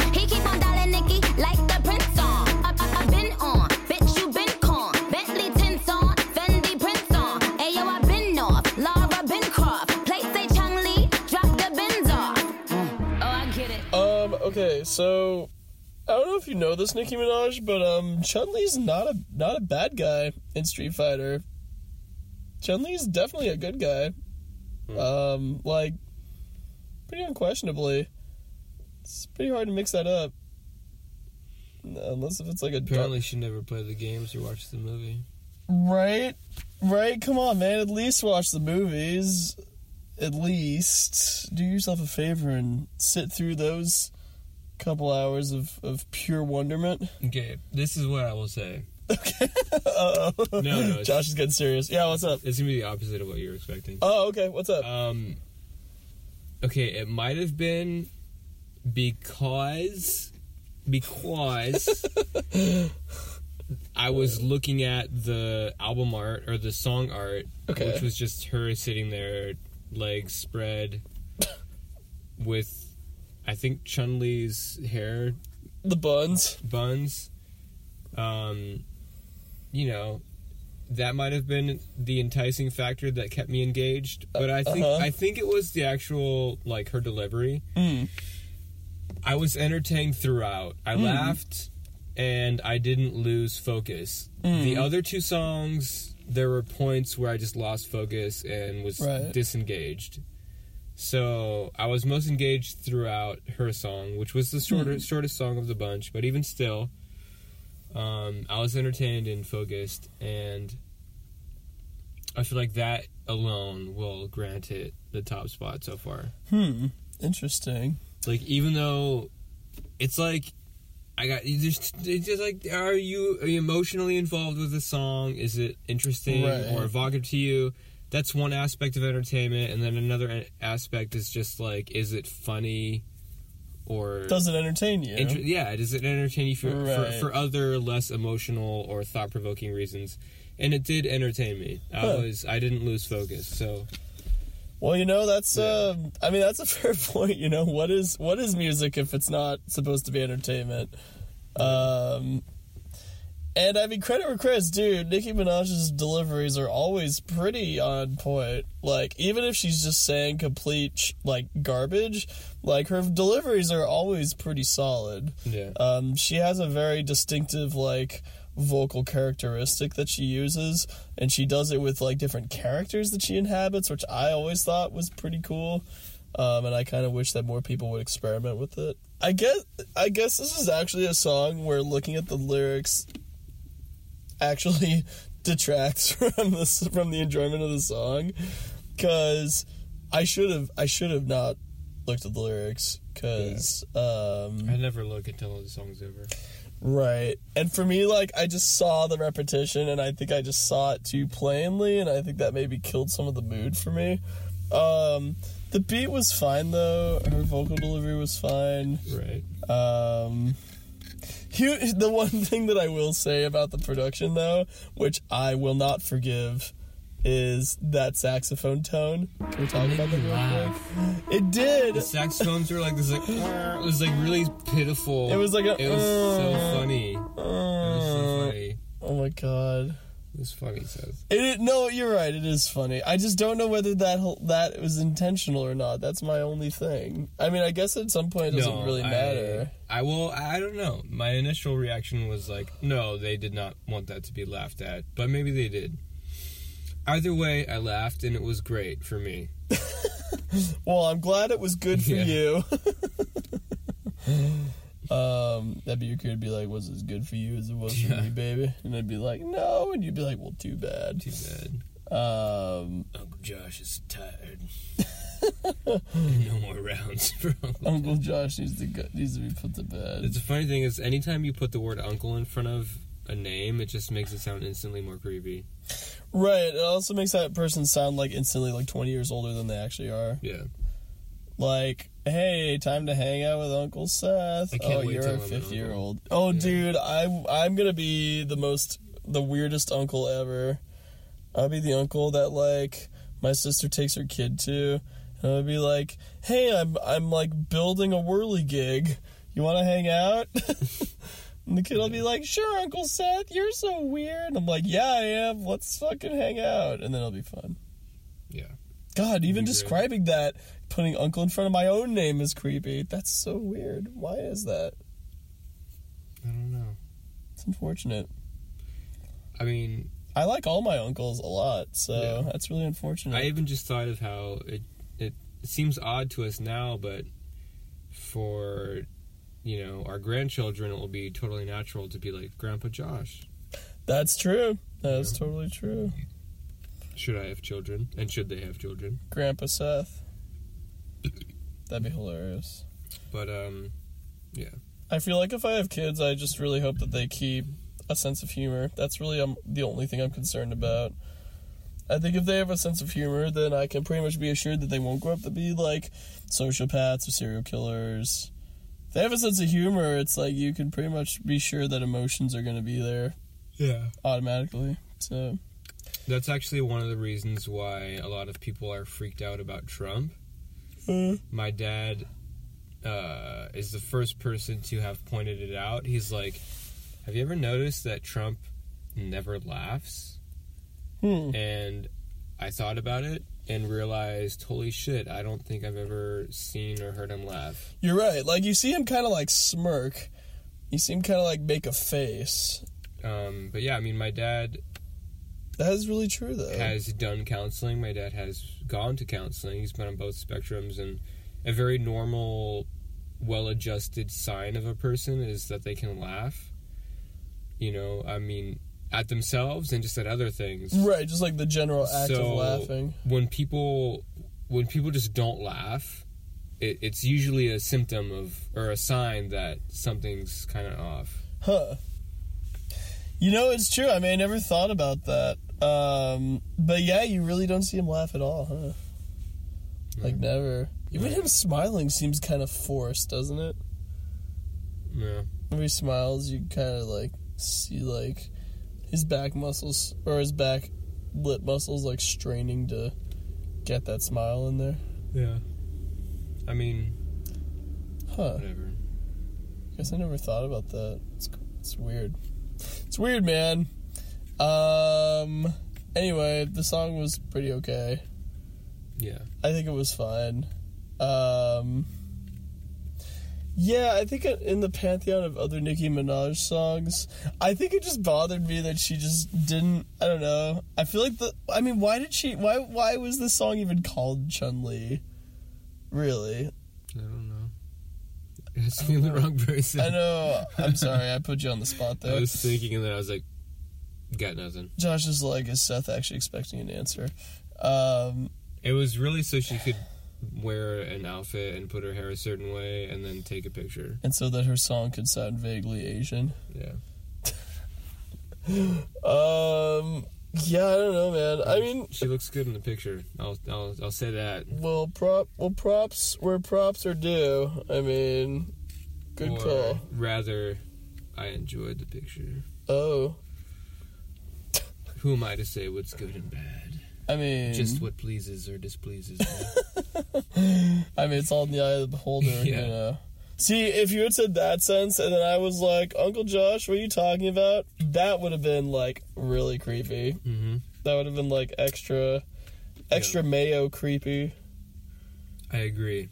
So I don't know if you know this, Nicki Minaj, but um, Chun Li's not a not a bad guy in Street Fighter. Chun Li's definitely a good guy. Um, like pretty unquestionably. It's pretty hard to mix that up. Unless if it's like a dark- Apparently, she never played the games or watched the movie. Right? Right? Come on, man. At least watch the movies. At least. Do yourself a favor and sit through those couple hours of, of pure wonderment. Okay, this is what I will say. Uh-oh. No, no, Josh is getting serious. Yeah, what's up? it's gonna be the opposite of what you're expecting. Oh, okay. What's up? Um, okay, it might have been because because I was looking at the album art or the song art, Okay. which was just her sitting there, legs spread, with I think Chun Li's hair the buns. buns. Um, you know, that might have been the enticing factor that kept me engaged. But I think Uh-huh. I think it was the actual like her delivery. Mm. I was entertained throughout. I laughed and I didn't lose focus. The other two songs, there were points where I just lost focus and was Right. disengaged. So I was most engaged throughout her song, which was the shorter, shortest song of the bunch. But even still, um, I was entertained and focused, and I feel like that alone will grant it the top spot so far. Hmm. Interesting. Like even though it's like I got you just it's just like are you, are you emotionally involved with the song? Is it interesting Right. or evocative to you? That's one aspect of entertainment, and then another aspect is just like is it funny or Does it entertain you? Inter- yeah, does it entertain you for, Right. for, for other less emotional or thought provoking reasons? And it did entertain me. I Huh. was I didn't lose focus. So Well, you know that's uh, I mean that's a fair point. You know what is what is music if it's not supposed to be entertainment? Um, and I mean credit where credit's due. Nicki Minaj's deliveries are always pretty on point. Like even if she's just saying complete like garbage, like her deliveries are always pretty solid. yeah, Um, she has a very distinctive like vocal characteristic that she uses, and she does it with like different characters that she inhabits, which I always thought was pretty cool. Um, and I kind of wish that more people would experiment with it. I guess I guess this is actually a song where looking at the lyrics actually detracts from this from the enjoyment of the song because I should have I should have not looked at the lyrics because um, I never look until the song's over. Right. And for me, like, I just saw the repetition and I think I just saw it too plainly, and I think that maybe killed some of the mood for me. Um, the beat was fine, though. Her vocal delivery was fine. Right. Um, here, the one thing that I will say about the production, though, which I will not forgive, is that saxophone tone. Can we talk about that real quick? It did. The saxophones were like this, like it was like really pitiful. It was like a, It was so uh, funny. It was so funny. Oh my god. It was funny, Seth. It, no, you're right. It is funny. I just don't know whether that whole- that was intentional or not. That's my only thing. I mean, I guess at some point it doesn't No, really I- matter. I will. I don't know. My initial reaction was like, no, they did not want that to be laughed at, but maybe they did. Either way, I laughed and it was great for me. Well, I'm glad it was good for Yeah. you. um, that'd be your kid would be like, "Was as good for you as it was for Yeah. me, baby?" And I'd be like, "No," and you'd be like, "Well, too bad." Too bad. Um, Uncle Josh is tired. no more rounds for Uncle. Uncle Josh needs to go, needs to be put to bed. It's a funny thing is anytime you put the word uncle in front of a name, it just makes it sound instantly more creepy. right. It also makes that person sound like instantly like 20 years older than they actually are. Yeah. Like, hey, time to hang out with Uncle Seth. Oh, you're a I'm 50 year old. Oh, Yeah. dude, I'm I'm gonna be the most the weirdest uncle ever. I'll be the uncle that like my sister takes her kid to, and I'll be like, hey, I'm I'm like building a whirly gig. You want to hang out? and the kid will be like, sure, Uncle Seth, you're so weird. I'm like, yeah, I am. Let's fucking hang out, and then it'll be fun. Yeah. God, even great. describing that, putting uncle in front of my own name is creepy. That's so weird. Why is that? I don't know. It's unfortunate. I mean, I like all my uncles a lot, so Yeah. that's really unfortunate. I even just thought of how it, it seems odd to us now, but for you know our grandchildren, it will be totally natural to be like Grandpa Josh. that's true. That's Yeah. totally true. Should I have children, and should they have children? Grandpa Seth. That'd be hilarious. But um, yeah. I feel like if I have kids, I just really hope that they keep a sense of humor. That's really um, the only thing I'm concerned about. I think if they have a sense of humor, then I can pretty much be assured that they won't grow up to be like sociopaths or serial killers. If they have a sense of humor, it's like you can pretty much be sure that emotions are going to be there yeah, automatically. So, that's actually one of the reasons why a lot of people are freaked out about Trump. Uh, my dad uh, is the first person to have pointed it out. He's like, "Have you ever noticed that Trump never laughs?" hmm. And I thought about it and realized, "Holy shit! I don't think I've ever seen or heard him laugh." you're right. Like you see him kind of like smirk. You see him kind of like make a face. Um, but yeah, I mean, my dad That is really true, though. has done counseling. My dad has gone to counseling. He's been on both spectrums, and a very normal, well-adjusted sign of a person is that they can laugh. You know, I mean, at themselves and just at other things. Right, just like the general act of laughing. When people, when people just don't laugh, it, it's usually a symptom of or a sign that something's kind of off. Huh. You know, it's true. I mean, I never thought about that. Um, but yeah, you really don't see him laugh at all, huh? Like, never. Even him smiling seems kind of forced, doesn't it? Yeah. When he smiles, you kind of like see like his back muscles or his back lip muscles like straining to get that smile in there. Yeah. I mean, Huh. whatever. Guess I never thought about that. It's it's weird. It's weird, man. Um. Anyway, the song was pretty okay. Yeah. I think it was fine. Um. Yeah, I think in the pantheon of other Nicki Minaj songs, I think it just bothered me that she just didn't. I don't know. I feel like the. I mean, why did she? Why? Why was this song even called Chun Li? Really? I don't know. It's me the wrong person. I know. I'm sorry. I put you on the spot there. I was thinking, and then I was like, got nothing. Josh is like, is Seth actually expecting an answer? Um, It was really so she could wear an outfit and put her hair a certain way, and then take a picture. and so that her song could sound vaguely Asian. Yeah. Um, yeah, I don't know, man. I mean, She looks good in the picture. I'll I'll, I'll say that. well, prop, well, props where props are due. I mean, good or call. Rather, I enjoyed the picture. Oh, Who am I to say what's good and bad? I mean, Just what pleases or displeases me. I mean, it's all in the eye of the beholder, you Yeah. know. See, if you had said that sense, and then I was like, Uncle Josh, what are you talking about? That would have been like really creepy. hmm That would have been like extra, extra mayo creepy. I agree.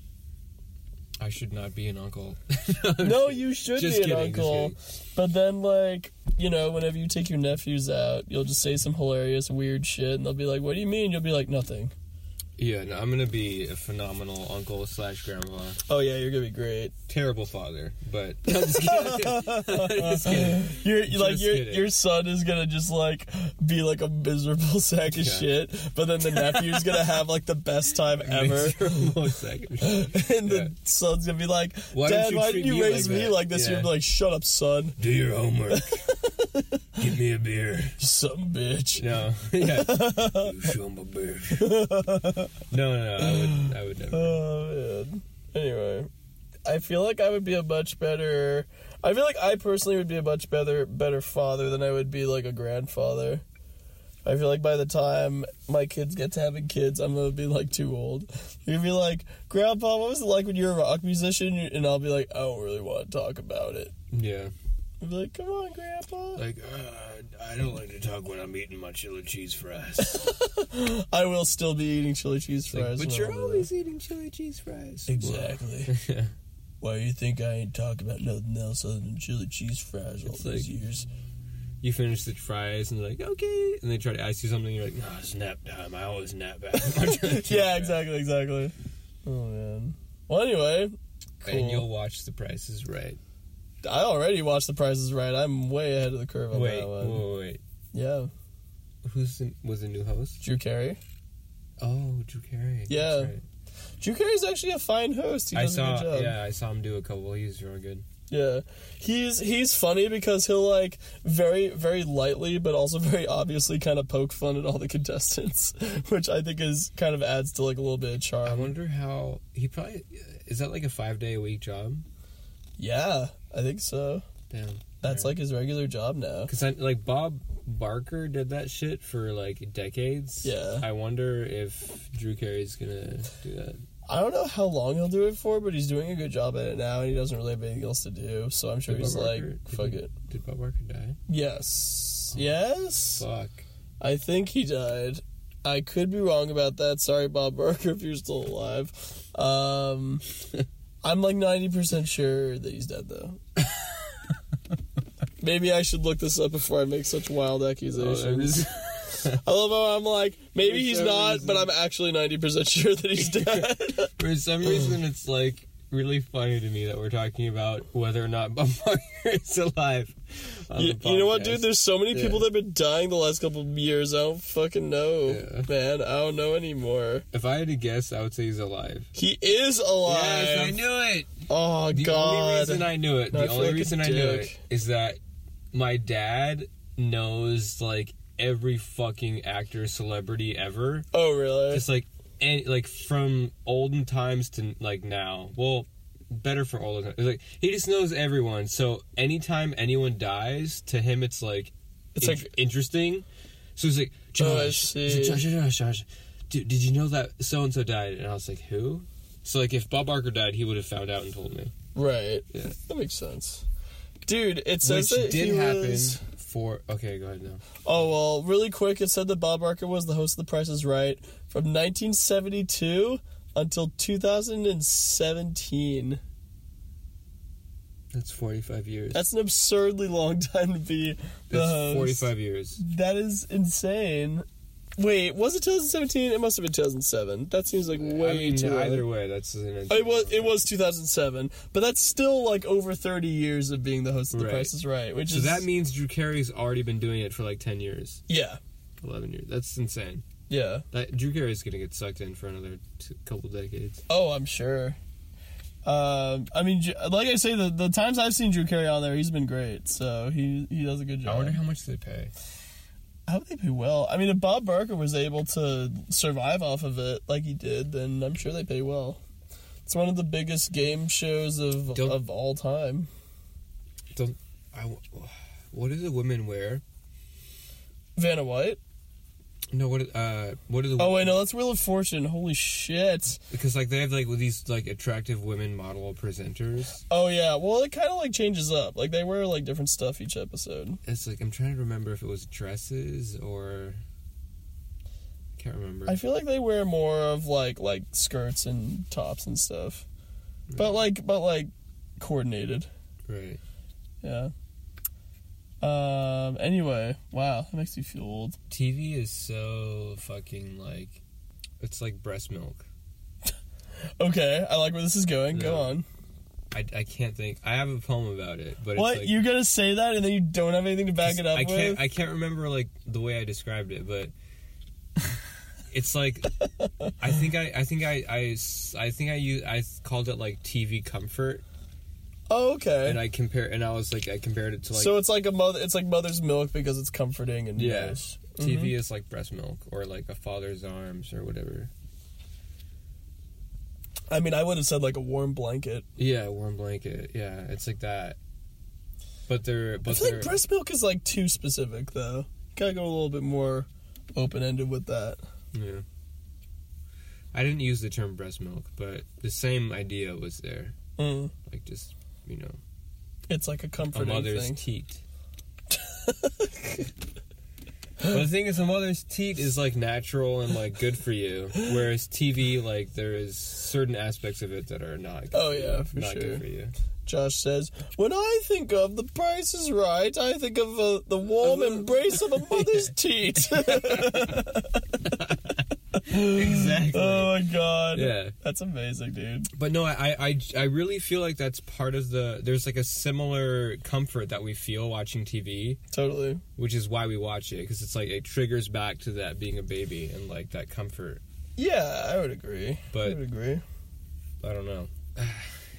I should not be an uncle. No, you should Just be an kidding, uncle. But then, like, you know, whenever you take your nephews out, you'll just say some hilarious, weird shit, and they'll be like, "What do you mean?" You'll be like, "Nothing." Yeah, no, I'm gonna be a phenomenal uncle slash grandpa. Oh yeah, you're gonna be great. Terrible father, but I'm just kidding. just kidding. You're you like your kidding. your son is gonna just like be like a miserable sack of Yeah. shit, but then the nephew's gonna have like the best time ever. Miserable second. And the Yeah. son's gonna be like, Why "Dad, you why didn't you me raise like me that?" like this?" Yeah. You're gonna be like, "Shut up, son, Do your homework. Give me a beer. some bitch." No. Yeah. you show him a beer. No, no, no. I would, I would never. Oh man. Anyway, I feel like I would be a much better. I feel like I personally would be a much better better father than I would be like a grandfather. I feel like by the time my kids get to having kids, I'm gonna be like too old. You're gonna be like, Grandpa, what was it like when you were a rock musician? And I'll be like, I don't really want to talk about it. Yeah. I'd be like, come on, Grandpa. Like, uh, I don't like to talk when I'm eating my chili cheese fries. I will still be eating chili cheese Like, fries. but when you're I'm always eating chili cheese fries. Exactly. yeah. Why you think I ain't talking about nothing else other than chili cheese fries all It's these like- years? You finish the fries and they're like, okay. And they try to ask you something. You're like, no, it's nap time. I always nap after my chili cheese yeah, fries." exactly, exactly. Oh man. Well, anyway, And you'll watch The Price is Right. I already watched The Price is Right. I'm way ahead of the curve on Wait, that one. wait, wait. Yeah, Who's the, was the new host? Drew Carey. Oh, Drew Carey. Yeah. right. Drew Carey's actually a fine host. He I does a saw. good job. Yeah, I saw him do a couple. He's really good. Yeah. He's he's funny because he'll like very very lightly but also very obviously kind of poke fun at all the contestants, which I think is kind of adds to like a little bit of charm. I wonder how he probably is that like a five day a week job. Yeah, I think so. Damn, That's like his regular job now. because like Bob Barker did that shit for like decades. Yeah. I wonder if Drew Carey's gonna do that. I don't know how long he'll do it for, but he's doing a good job at it now, and he doesn't really have anything else to do. So I'm sure Did he's Bob like, Barker- "Fuck it." Did Bob Barker die? Yes, yes. Fuck. I think he died. I could be wrong about that. Sorry, Bob Barker, if you're still alive. Um, I'm like 90% sure that he's dead, though. maybe I should look this up before I make such wild accusations. Oh, I love how I'm like, maybe For he's not, reason- but I'm actually 90% sure that he's dead. For some reason, it's like really funny to me that we're talking about whether or not Bob Barker is alive. you, you know what, dude? There's so many people that have been dying the last couple of years. I don't fucking know, Yeah. man. I don't know anymore. If I had to guess, I would say he's alive. He is alive. Yes, I knew it. Oh The God! only reason I knew it, I the only like reason I knew it is that my dad knows like every fucking actor, celebrity ever. oh really? Just like and like from olden times to like now. Well, better for olden times. Like he just knows everyone. So anytime anyone dies, to him it's like It's in- like- interesting. So oh, he's like, Oh, Josh, see. Josh, Josh, Josh, Josh, dude, did you know that so and so died? And I was like, who? So like, if Bob Barker died, he would have found out and told me. right. Yeah. That makes sense. Dude, it says Which that did he happen was. for. Okay, go ahead now. Oh well, really quick. It said that Bob Barker was the host of The Price Is Right from 1972 until 2017. That's forty-five years. That's an absurdly long time to be the That's host. forty-five years. That is insane. Wait, was it 2017? It must have been 2007. That seems like way I mean, too either early. way, that's an. It was it was 2007, but that's still like over 30 years of being the host of The Right. Price is Right, which So is that means Drew Carey's already been doing it for like ten years, yeah, eleven years. That's insane. Yeah. That Drew Carey's gonna get sucked in for another two, couple decades. Oh, I'm sure. Um, I mean, like I say, the the times I've seen Drew Carey on there, he's been great. So he he does a good job. I wonder how much they pay. I hope they pay well. I mean, if Bob Barker was able to survive off of it like he did, then I'm sure they pay well. It's one of the biggest game shows of Don't- of all time. Don't. I, what do the women wear? Vanna White. No, what? Uh, what do the? Oh wait, no, that's Wheel of Fortune. Holy shit. Because like they have like with these like attractive women model presenters. Oh yeah. Well, it kind of like changes up. Like they wear like different stuff each episode. It's like I'm trying to remember if it was dresses or. I can't remember. I feel like they wear more of like like skirts and tops and stuff, but like but like coordinated. right. Yeah. Um. Anyway, wow, that makes me feel old. TV is so fucking like. It's like breast milk. Okay, I like where this is going. Go on. I, I can't think. I have a poem about it, but What it's like, you're gonna say that and then you don't have anything to back it up I can't. with? I can't remember like the way I described it, but it's like I think I. I think I. I, s- I think I use. I called it like TV comfort, oh, okay. and I compare. And I was like, I compared it to like. so it's like a mother. It's like mother's milk because it's comforting and yeah, nice. TV Mm-hmm. is like breast milk or like a father's arms or whatever. I mean, I would have said like a warm blanket. Yeah, warm blanket. Yeah, it's like that. But they're. I But feel they're. like breast milk is like too specific though. Gotta go a little bit more open ended with that. Yeah. I didn't use the term breast milk, but the same idea was there. Mm. Like just, you know. It's like a a comforting mother's thing. teat. But the thing is, a mother's teat is like natural and like good for you, whereas TV, like there is certain aspects of it that are not. Good Oh, for yeah, you, for not sure. good for you. Josh says, "When I think of the Price is Right, I think of uh, the warm embrace of a mother's teat." Exactly. oh my god! Yeah. that's amazing, dude. But no, I, I I really feel like that's part of the. There's like a similar comfort that we feel watching TV, Totally. which is why we watch it because it's like it triggers back to that being a baby and like that comfort. Yeah, I would agree. I But- would agree. I don't know.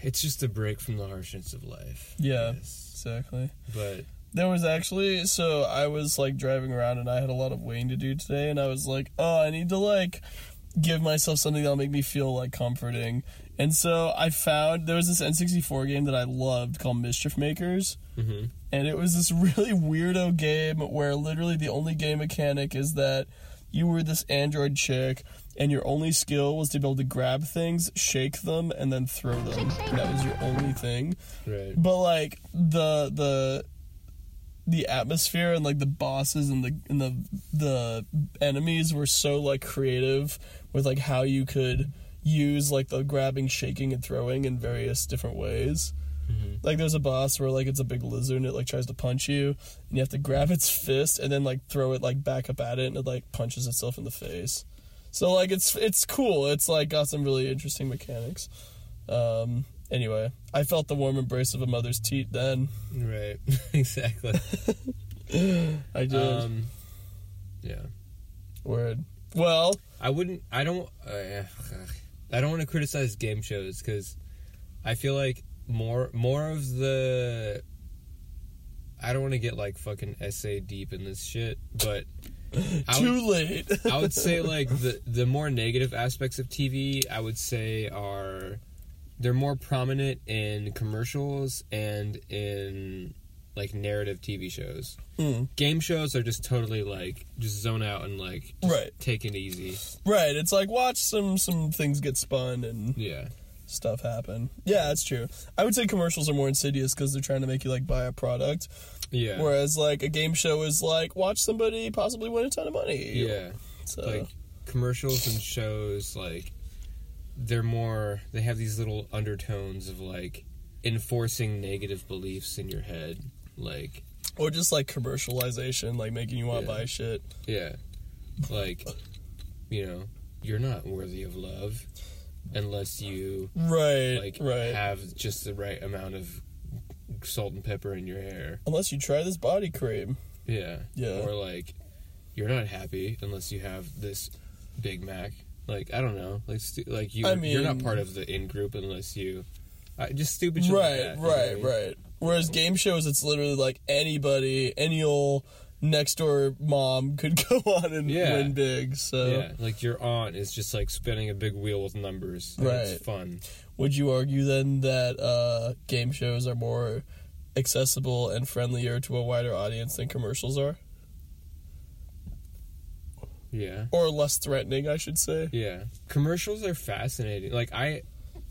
It's just a break from the harshness of life. Yeah. Exactly. But There was actually so I was like driving around and I had a lot of weighing to do today and I was like, oh, I need to like give myself something that'll make me feel like comforting. And so I found there was this N64 game that I loved called Mischief Makers. Mhm. And it was this really weirdo game where literally the only game mechanic is that you were this android chick and your only skill was to be able to grab things, shake them, and then throw them. And that was your only thing right. but like the the the atmosphere and like the bosses and the and the the enemies were so like creative with like how you could use like the grabbing shaking and throwing in various different ways. Like there's a boss where like it's a big lizard and it like tries to punch you and you have to grab its fist and then like throw it like back up at it and it like punches itself in the face. So like it's it's cool. It's like got some really interesting mechanics. Um anyway i felt the warm embrace of a mother's teat then Right. exactly. i did Um. Yeah. word well I wouldn't. I don't. Uh, I don't want to criticize game shows because I feel like more more of the. I don't want to get like fucking essay deep in this shit, but I would, too late I would say like the the more negative aspects of TV, I would say are they're more prominent in commercials and in like narrative TV shows. Mm. Game shows are just totally like just zone out and like Right. take it easy. right it's like watch some some things get spun and Yeah. stuff happen yeah that's true i would say commercials are more insidious because they're trying to make you like buy a product Yeah. Whereas like a game show is like watch somebody possibly win a ton of money. yeah. So Like commercials and shows like they're more they have these little undertones of like enforcing negative beliefs in your head. Like or just like commercialization, like making you want to Yeah. buy shit. Yeah. Like, you know, you're not worthy of love unless you Right. like right. have just the right amount of salt and pepper in your hair. Unless you try this body cream. Yeah. Yeah. Or like you're not happy unless you have this Big Mac. Like I don't know. Like stu- like you I you're not part of the in group unless you I just stupid shit like Right. you know right. mean? Right. Whereas game shows, it's literally like anybody, any old next door mom could go on and Yeah. win big. So Yeah, like your aunt is just like spinning a big wheel with numbers. Right. It's fun. would you argue then that uh, game shows are more accessible and friendlier to a wider audience than commercials are, Yeah. or less threatening, I should say? Yeah, commercials are fascinating. Like I,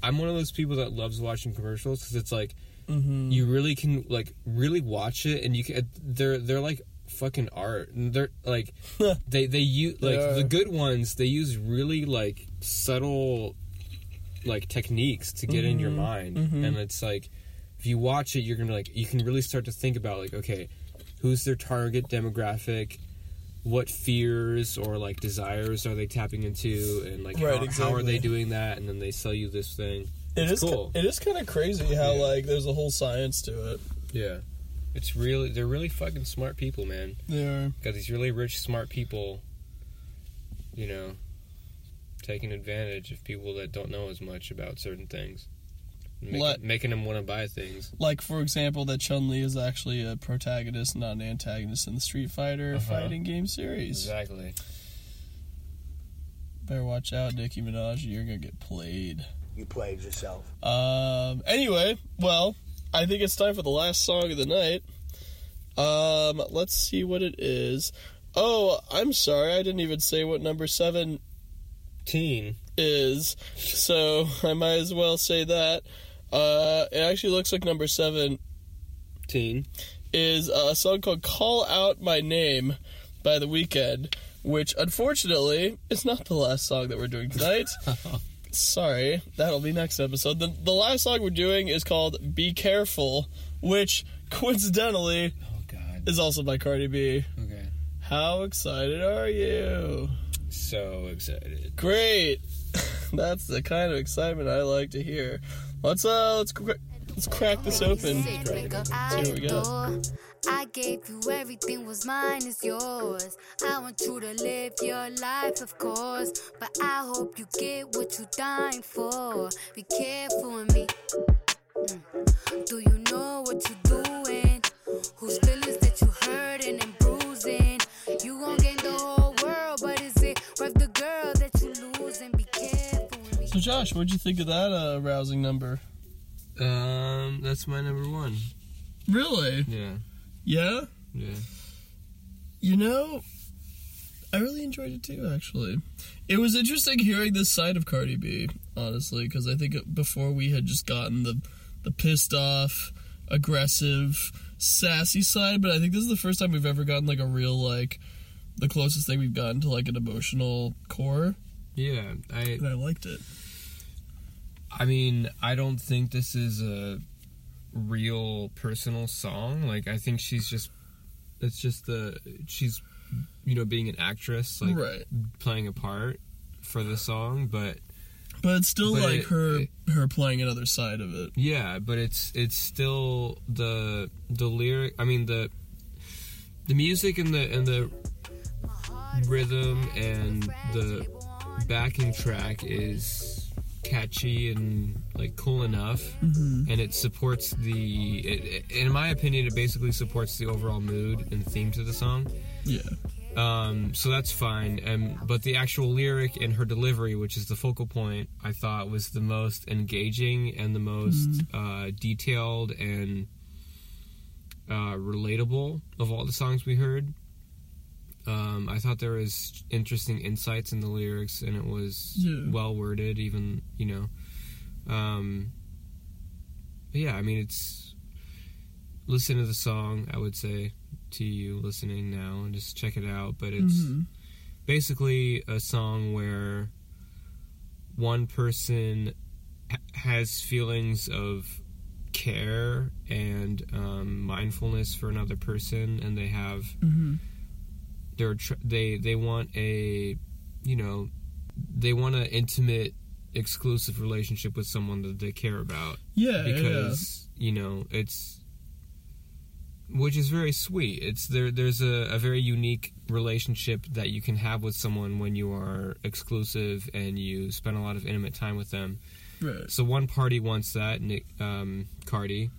I'm one of those people that loves watching commercials because it's like Mm-hmm. you really can like really watch it, and you can. They're they're like fucking art. And they're like they they use like are. the good ones. They use really like subtle like techniques to get in your Mm-hmm. mind, and it's like if you watch it, you're gonna like you can really start to think about like okay, who's their target demographic what fears or like desires are they tapping into and like Right, how, how are they doing that and then they sell you this thing It It's is cool. It is kind of crazy how Yeah. like there's a whole science to it. yeah it's really they're really fucking smart people man They are. got these really rich smart people you know taking advantage of people that don't know as much about certain things Making, Let- making them want to buy things Like for example, that Chun Li is actually a protagonist, not an antagonist in the Street Fighter Uh-huh. fighting game series. exactly Better watch out, Nicki Minaj. You're gonna get played. You played yourself. Um. Anyway, well, I think it's time for the last song of the night. Um. Let's see what it is. Oh, I'm sorry. I didn't even say what number seven teen is, so I might as well say that. Uh, it actually looks like number seven Teen. is a song called "Call Out My Name" by The Weeknd, which unfortunately is not the last song that we're doing tonight. Sorry, that'll be next episode. The, the last song we're doing is called "Be Careful," which coincidentally Oh God. is also by Cardi B. Okay. How excited are you? So excited. Great. That's the kind of excitement I like to hear. Let's uh let's cra- let's crack this open. See what we got. I gave you everything was mine is yours. I want you to live your life, of course. But I hope you get what you dying for. Be careful with me. Mm. Do you know what you're doing? Whose feelings that you hurting and bruising? So Josh, what'd you think of that uh rousing number? Um, that's my number one. Really? Yeah. Yeah? Yeah. You know, I really enjoyed it too, actually. It was interesting hearing this side of Cardi B, honestly, because I think before we had just gotten the the pissed off, aggressive, sassy side, but I think this is the first time we've ever gotten like a real like the closest thing we've gotten to like an emotional core, Yeah. I and I liked it. I mean, I don't think this is a real personal song. Like I think she's just it's just the she's you know being an actress like right. playing a part for the song, but But it's still But like it- her it- her playing another side of it. yeah, but it's it's still the the lyric. I mean the the music and the and the rhythm and the backing track is catchy and like cool enough and it supports the it, in my opinion it basically supports the overall mood and theme to the song. Yeah. um, so that's fine um, but the actual lyric and her delivery which is the focal point i thought was the most engaging and the most uh, detailed and uh, relatable of all the songs we heard um, I thought there was interesting insights in the lyrics, and it was Yeah. well worded. Even you know, um, yeah. I mean, it's listen to the song. I would say to you listening now, and just check it out. But it's Mhm. basically a song where one person ha- has feelings of care and um, mindfulness for another person, and they have Mhm. They're tr- they they want a you know they want an intimate exclusive relationship with someone that they care about Yeah, because you know it's which is very sweet it's there there's a, a very unique relationship that you can have with someone when you are exclusive and you spend a lot of intimate time with them. Right. so one party wants that Nick um cardi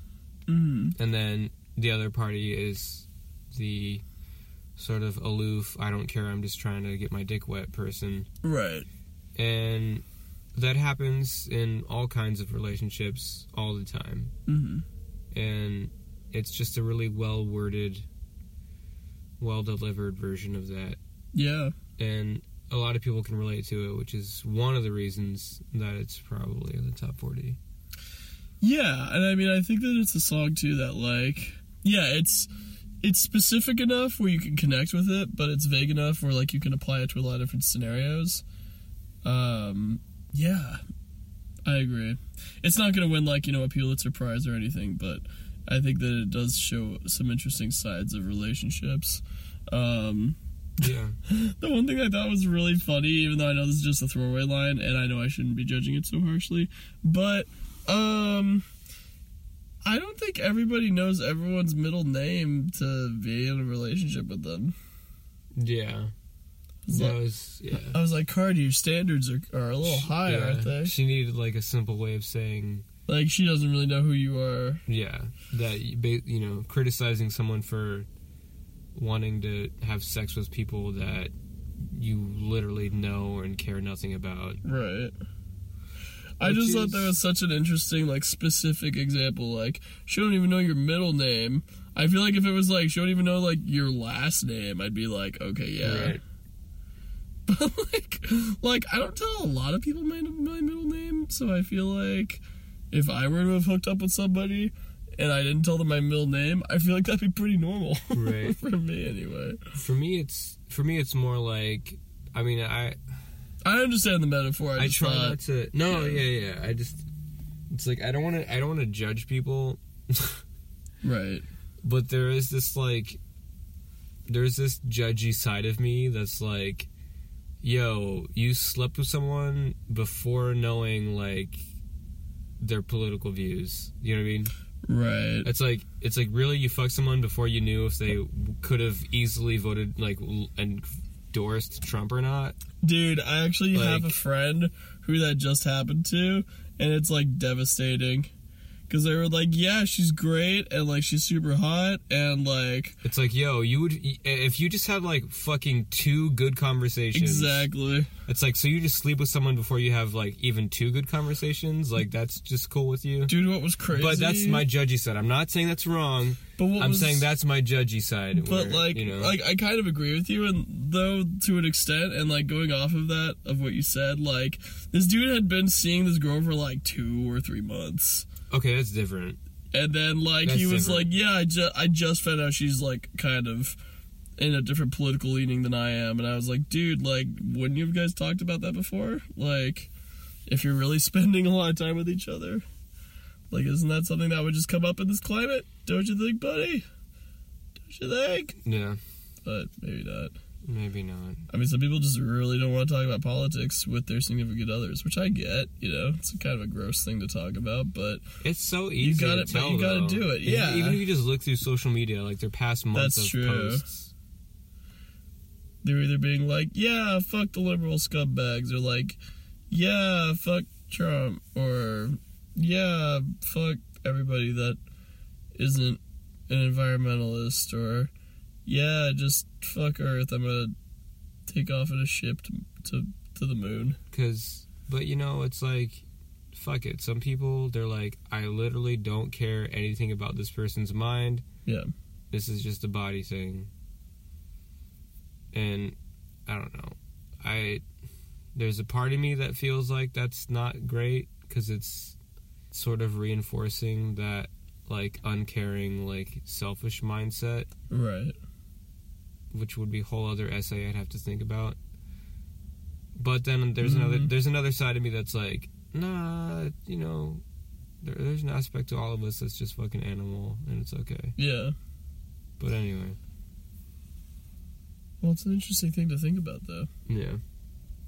Mhm. and then the other party is the sort of aloof i don't care i'm just trying to get my dick wet person Right. and that happens in all kinds of relationships all the time Mhm. and it's just a really well worded well delivered version of that Yeah. and a lot of people can relate to it which is one of the reasons that it's probably in the top 40 Yeah, and I mean, I think that it's a song too that, like, yeah, it's it's specific enough where you can connect with it, but it's vague enough where like you can apply it to a lot of different scenarios. Um, yeah, I agree. It's not gonna win like you know a Pulitzer Prize or anything, but I think that it does show some interesting sides of relationships. Um, yeah the one thing I thought was really funny, even though I know this is just a throwaway line, and I know I shouldn't be judging it so harshly, but um, I don't think everybody knows everyone's middle name to be in a relationship with them. yeah that like- was yeah I was like, Cardi, your standards are, are a little high, Yeah, aren't they? She needed like a simple way of saying, Like she doesn't really know who you are. yeah, that you know, criticizing someone for wanting to have sex with people that you literally know and care nothing about. Right. I just thought that was such an interesting, like, specific example. Like, she don't even know your middle name. I feel like if it was like she don't even know like your last name, I'd be like, okay, yeah. Right. But like, like I don't tell a lot of people my my middle name, so I feel like if I were to have hooked up with somebody and I didn't tell them my middle name, I feel like that'd be pretty normal. Right. For me anyway. For me, it's for me, it's more like. I mean, I I understand the metaphor. I, I try thought, not to. No, yeah, yeah. I just. It's like I don't want to. I don't want to judge people, Right. but there is this like. There's this judgy side of me that's like, yo, you slept with someone before knowing like their political views. You know what I mean? Right. It's like it's like really you fucked someone before you knew if they could have easily voted like l- endorsed Trump or not. Dude, I actually have a friend who that just happened to, and it's like devastating. Because they were like, yeah, she's great, and like she's super hot, and like, It's like, yo, you would if you just had like fucking two good conversations. exactly. It's like so you just sleep with someone before you have like even two good conversations. Like that's just cool with you. Dude, what was crazy? But that's my judgy side. I'm not saying that's wrong. But what I'm was- saying that's my judgy side. But where, like, you know, like I kind of agree with you, and though to an extent, and like going off of that of what you said, like this dude had been seeing this girl for like two or three months. Okay, that's different. And then like he was different. like, yeah, I just I just found out she's like kind of in a different political leaning than I am, and I was like, dude, like, wouldn't you have guys talked about that before? Like, if you're really spending a lot of time with each other, like, isn't that something that would just come up in this climate? Don't you think, buddy? Don't you think? Yeah, But maybe not. Maybe not. I mean, some people just really don't want to talk about politics with their significant others, which I get. You know, it's kind of a gross thing to talk about, but It's so easy. got to it, but you gotta do it, yeah. even if you just look through social media, like their past months That's of true. posts. they're either being like, "Yeah, fuck the liberal scumbags," or like, "Yeah, fuck Trump," or "Yeah, fuck everybody that isn't an environmentalist," or "Yeah, just fuck Earth. I'm gonna take off in a ship to to, to the moon." Cause, but you know, it's like, fuck it. Some people, they're like, I literally don't care anything about this person's mind. Yeah. This is just a body thing. And I don't know. I there's a part of me that feels like that's not great because it's sort of reinforcing that like uncaring, like selfish mindset, Right. Which would be a whole other essay I'd have to think about. But then there's another Mhm. there's another side of me that's like, nah, you know, there, there's an aspect to all of us that's just fucking animal, and it's okay. Yeah. But anyway, Well, it's an interesting thing to think about, though. yeah.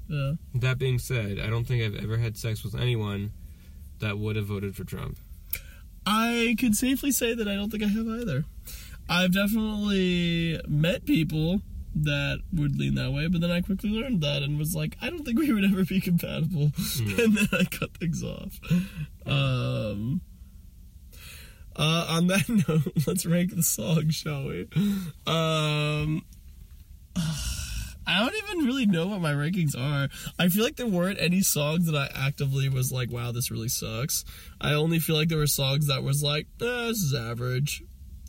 Yeah. That being said, I don't think I've ever had sex with anyone that would have voted for Trump. I can safely say that I don't think I have either. I've definitely met people that would lean that way, but then I quickly learned that and was like, I don't think we would ever be compatible. and then I cut things off. Um, uh, on that note, let's rank the song, shall we? Um, I don't even really know what my rankings are. I feel like there weren't any songs that I actively was like, wow, this really sucks. I only feel like there were songs that was like, eh, this is average.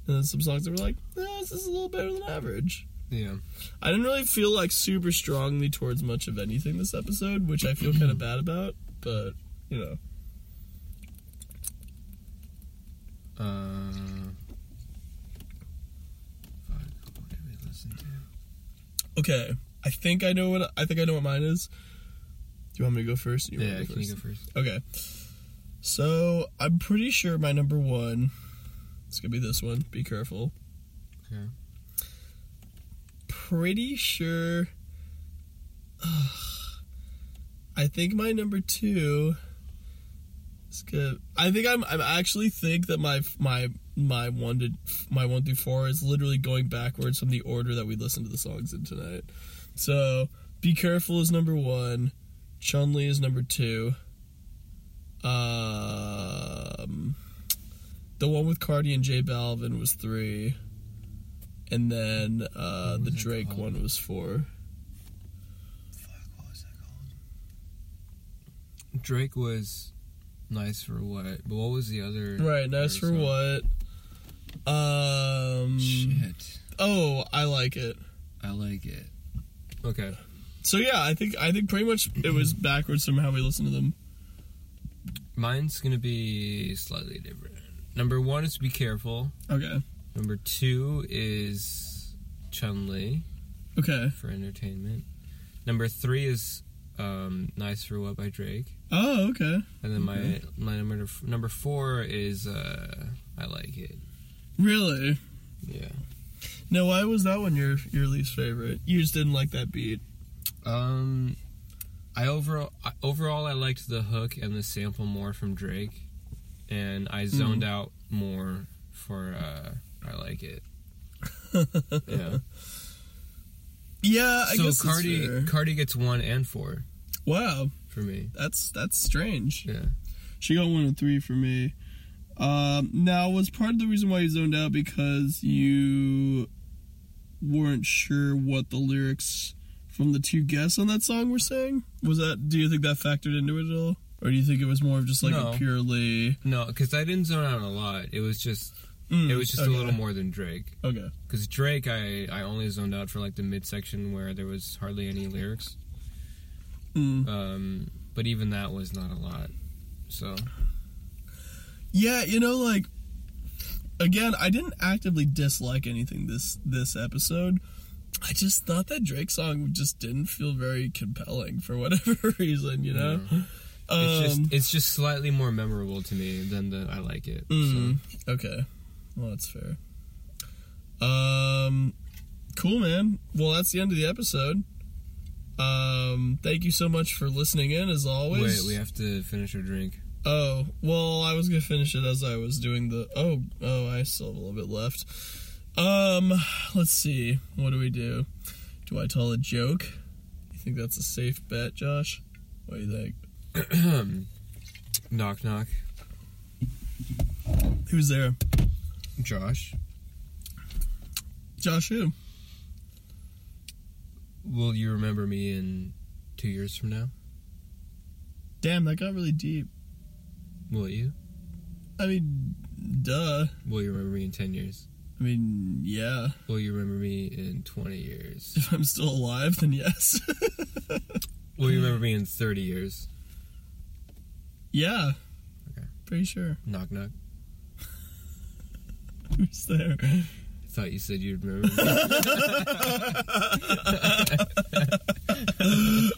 And then some songs that were like, eh, this is a little better than average. Yeah. I didn't really feel like super strongly towards much of anything this episode, which I feel kind of bad about, but, you know. Uh, what did we listen to? Okay, I think I know what I think I know what mine is. Do you want me to go first? You Yeah, to can you go first? Okay. So I'm pretty sure my number one is gonna be this one. Be careful. Okay. Pretty sure. I think my number two is good. I think I'm. I actually think that my my my one to my one through four is literally going backwards from the order that we listened to the songs in tonight. So, be careful is number one. Chun Li is number two. Um, the one with Cardi and J Balvin was three, and then uh, the Drake one was four. Fuck, what was that called? Drake was nice for what? But what was the other? Right, nice for song? what? Um. Shit. Oh, I like it. I like it. Okay. So yeah, I think I think pretty much it was backwards from how we listened to them. Mine's gonna be slightly different. Number one is Be Careful. Okay. Number two is Chun Li Okay. for entertainment. Number three is um, Nice for What by Drake. Oh, okay. And then my my number number four is uh, I Like It. Really? Yeah. Now, why was that one your your least favorite? You just didn't like that beat. Um, I overall I- overall I liked the hook and the sample more from Drake, and I zoned out more for uh, I like it. yeah. Yeah, I so guess Cardi. Cardi gets one and four Wow, for me. that's that's strange. Yeah. She got one and three for me. Um, now, was part of the reason why you zoned out because you weren't sure what the lyrics from the two guests on that song were saying? Was that? Do you think that factored into it at all, or do you think it was more of just like No. a purely? No, because I didn't zone out a lot. It was just Mm, it was just okay. a little more than Drake. Okay. Because Drake, I I only zoned out for like the midsection where there was hardly any lyrics. Mm. Um, but even that was not a lot. So Yeah, you know, like again, I didn't actively dislike anything this this episode. I just thought that Drake song just didn't feel very compelling for whatever reason, you know. it's Um, just it's just slightly more memorable to me than the I like it. mm, okay, well that's fair. Um, cool, man. Well, that's the end of the episode. Um, thank you so much for listening in, as always. wait, we have to finish our drink. Oh, well, I was gonna finish it as I was doing the. Oh, oh, I still have a little bit left. Um, let's see. What do we do? Do I tell a joke? You think that's a safe bet, Josh? What do you think? knock knock. Who's there? Josh, Josh who? will you remember me in two years from now? Damn, that got really deep. Will you? I mean, duh. Will you remember me in ten years? I mean, yeah. Will you remember me in twenty years? If I'm still alive, then yes. Will you remember me in thirty years? Yeah. Okay. Pretty sure. Knock knock. Who's there? I thought you said you'd remember.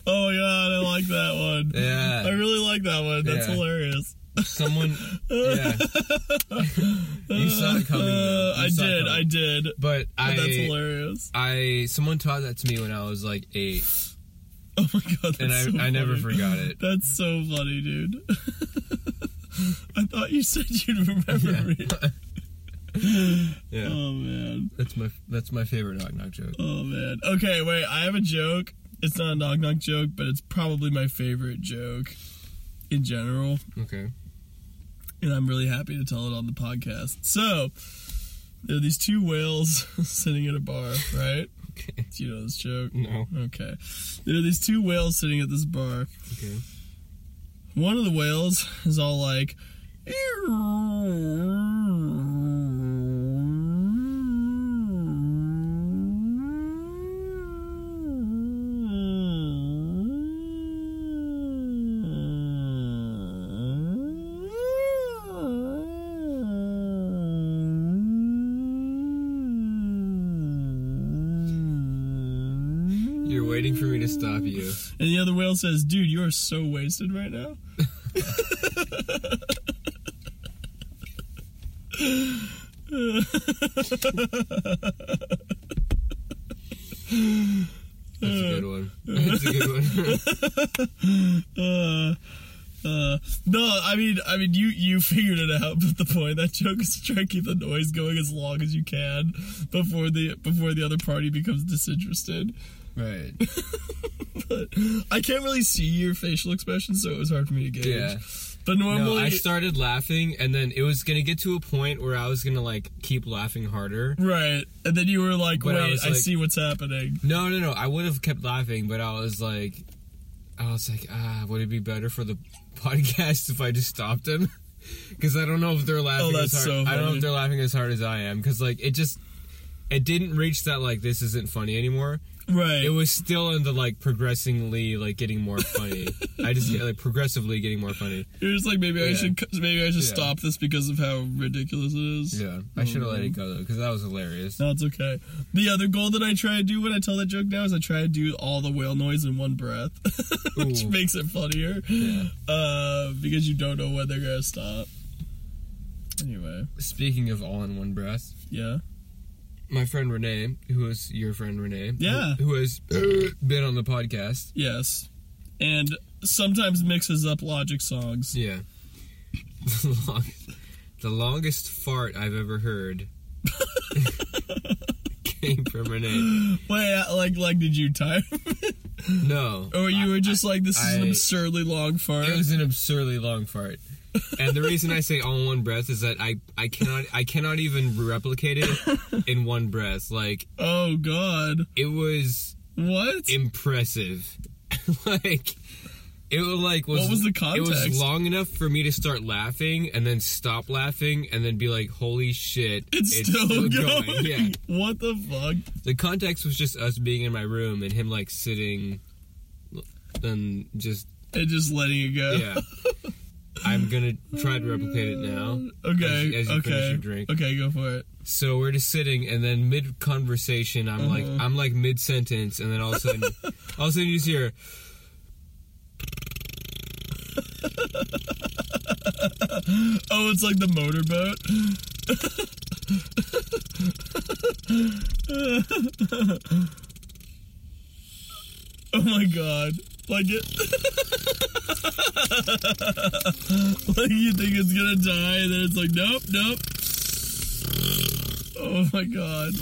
Oh my god, I like that one. Yeah. I really like that one. That's Yeah. hilarious. Someone. Yeah. you saw it coming. though. Uh, You I did. I did. But But I, that's hilarious. I, someone taught that to me when I was like eight, Oh my god, that's and I, so I never forgot it. That's so funny, dude. I thought you said you'd remember Yeah. me. Yeah, Oh man. that's my that's my favorite knock knock joke. Oh man. Okay, wait. I have a joke. It's not a knock knock joke, but it's probably my favorite joke in general, Okay. and I'm really happy to tell it on the podcast. So, there are these two whales sitting at a bar, right? Okay. Do you know this joke? No. Okay. There are these two whales sitting at this bar. Okay. One of the whales is all like, You're waiting for me to stop you. And the other whale says, "Dude, you are so wasted right now." That's a good one. That's a good one. Uh, uh, no, I mean, I mean, you you figured it out. But the point of that joke is to try to keep the noise going as long as you can before the before the other party becomes disinterested. Right. But I can't really see your facial expression, so it was hard for me to gauge. Yeah. But normally, No, I started laughing, and then it was gonna get to a point where I was gonna like keep laughing harder. right, and then you were like, But I "Wait, was I, see what's happening." No, no, no. I would have kept laughing, but I was like, I was like, ah, would it be better for the podcast if I just stopped them? Because I don't know if they're laughing Oh, as that's hard. so I don't know if they're laughing as hard as I am. Because like it just, it didn't reach that like this isn't funny anymore. Right. it was still in the like progressively like getting more funny. I just like progressively getting more funny. You're just like maybe I should maybe I should Yeah. stop this because of how ridiculous it is. Yeah, I should have let it go though because that was hilarious. No, it's okay. The other goal that I try to do when I tell that joke now is I try to do all the whale noise in one breath, which makes it funnier. Uh, because you don't know when they're gonna stop. Anyway, Speaking of all in one breath, yeah. My friend Renee, who is your friend Renee, Yeah. who, who has been on the podcast, Yes. And sometimes mixes up logic songs. yeah, the, long, the longest fart I've ever heard came from Renee. Wait, uh, like, like, did you time? No, or you were just like, this is an absurdly long fart? It was an absurdly long fart. And the reason I say all in one breath is that I, I cannot I cannot even replicate it in one breath. Like oh God! it was What? impressive. like it was like was, What was the It context? was long enough for me to start laughing and then stop laughing and then be like, "Holy shit, it's, still, going. Yeah, What the fuck? the context was just us being in my room and him like sitting and just And just letting it go. yeah. I'm gonna try to replicate it now. Okay. As- as you finish okay. your drink. Okay, go for it. So we're just sitting, and then mid conversation, I'm like, Uh-huh. I'm like mid sentence, and then all of a sudden, all of a sudden you just hear, Oh, it's like the motorboat. oh my god. Like it. like you think it's gonna die, and then it's like, nope, nope. Oh my god.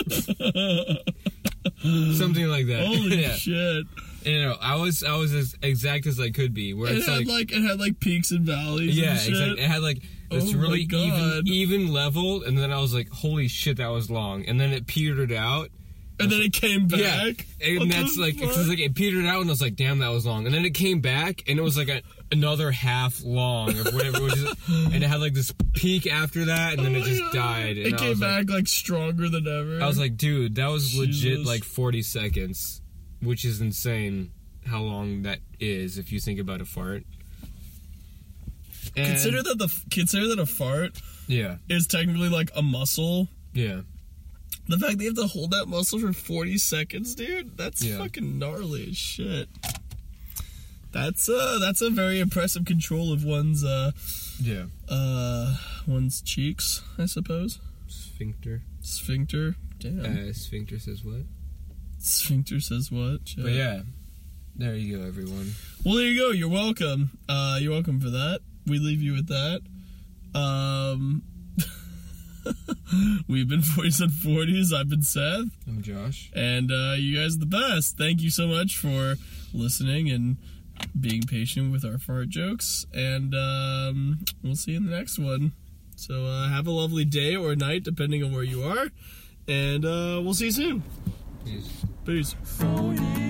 something like that. Holy yeah. shit. You know, I was I was as exact as I could be. Where It it's had like, like, it had like peaks and valleys. yeah, and shit. exactly. It had like this Oh really even even level, and then I was like, holy shit, that was long, and then it petered out. And then it came back. Yeah, and What that's like fuck? it's like it petered out, and I was like, "Damn, that was long." And then it came back, and it was like a, another half long or whatever, which is, and it had like this peak after that, and then Oh it just God. died. And It came was back like, stronger than ever. I was like, "Dude, that was legit like forty seconds, which is insane. How long that is if you think about a fart." And- consider that the consider that a fart yeah, is technically like a muscle. yeah, The fact they have to hold that muscle for 40 seconds, dude, that's Yeah. fucking gnarly as shit. That's uh that's a very impressive control of one's uh yeah. uh one's cheeks, I suppose. Sphincter. Sphincter. Damn. Uh, sphincter says what? Sphincter says what? But yeah, there you go, everyone. Well, there you go. You're welcome. Uh, you're welcome for that. We leave you with that. Um, we've been 40s and 40s. I've been Seth. I'm Josh. And uh, you guys are the best. Thank you so much for listening and being patient with our fart jokes. And um, we'll see you in the next one. So uh, have a lovely day or night, depending on where you are. And uh, we'll see you soon. Peace. Peace. 40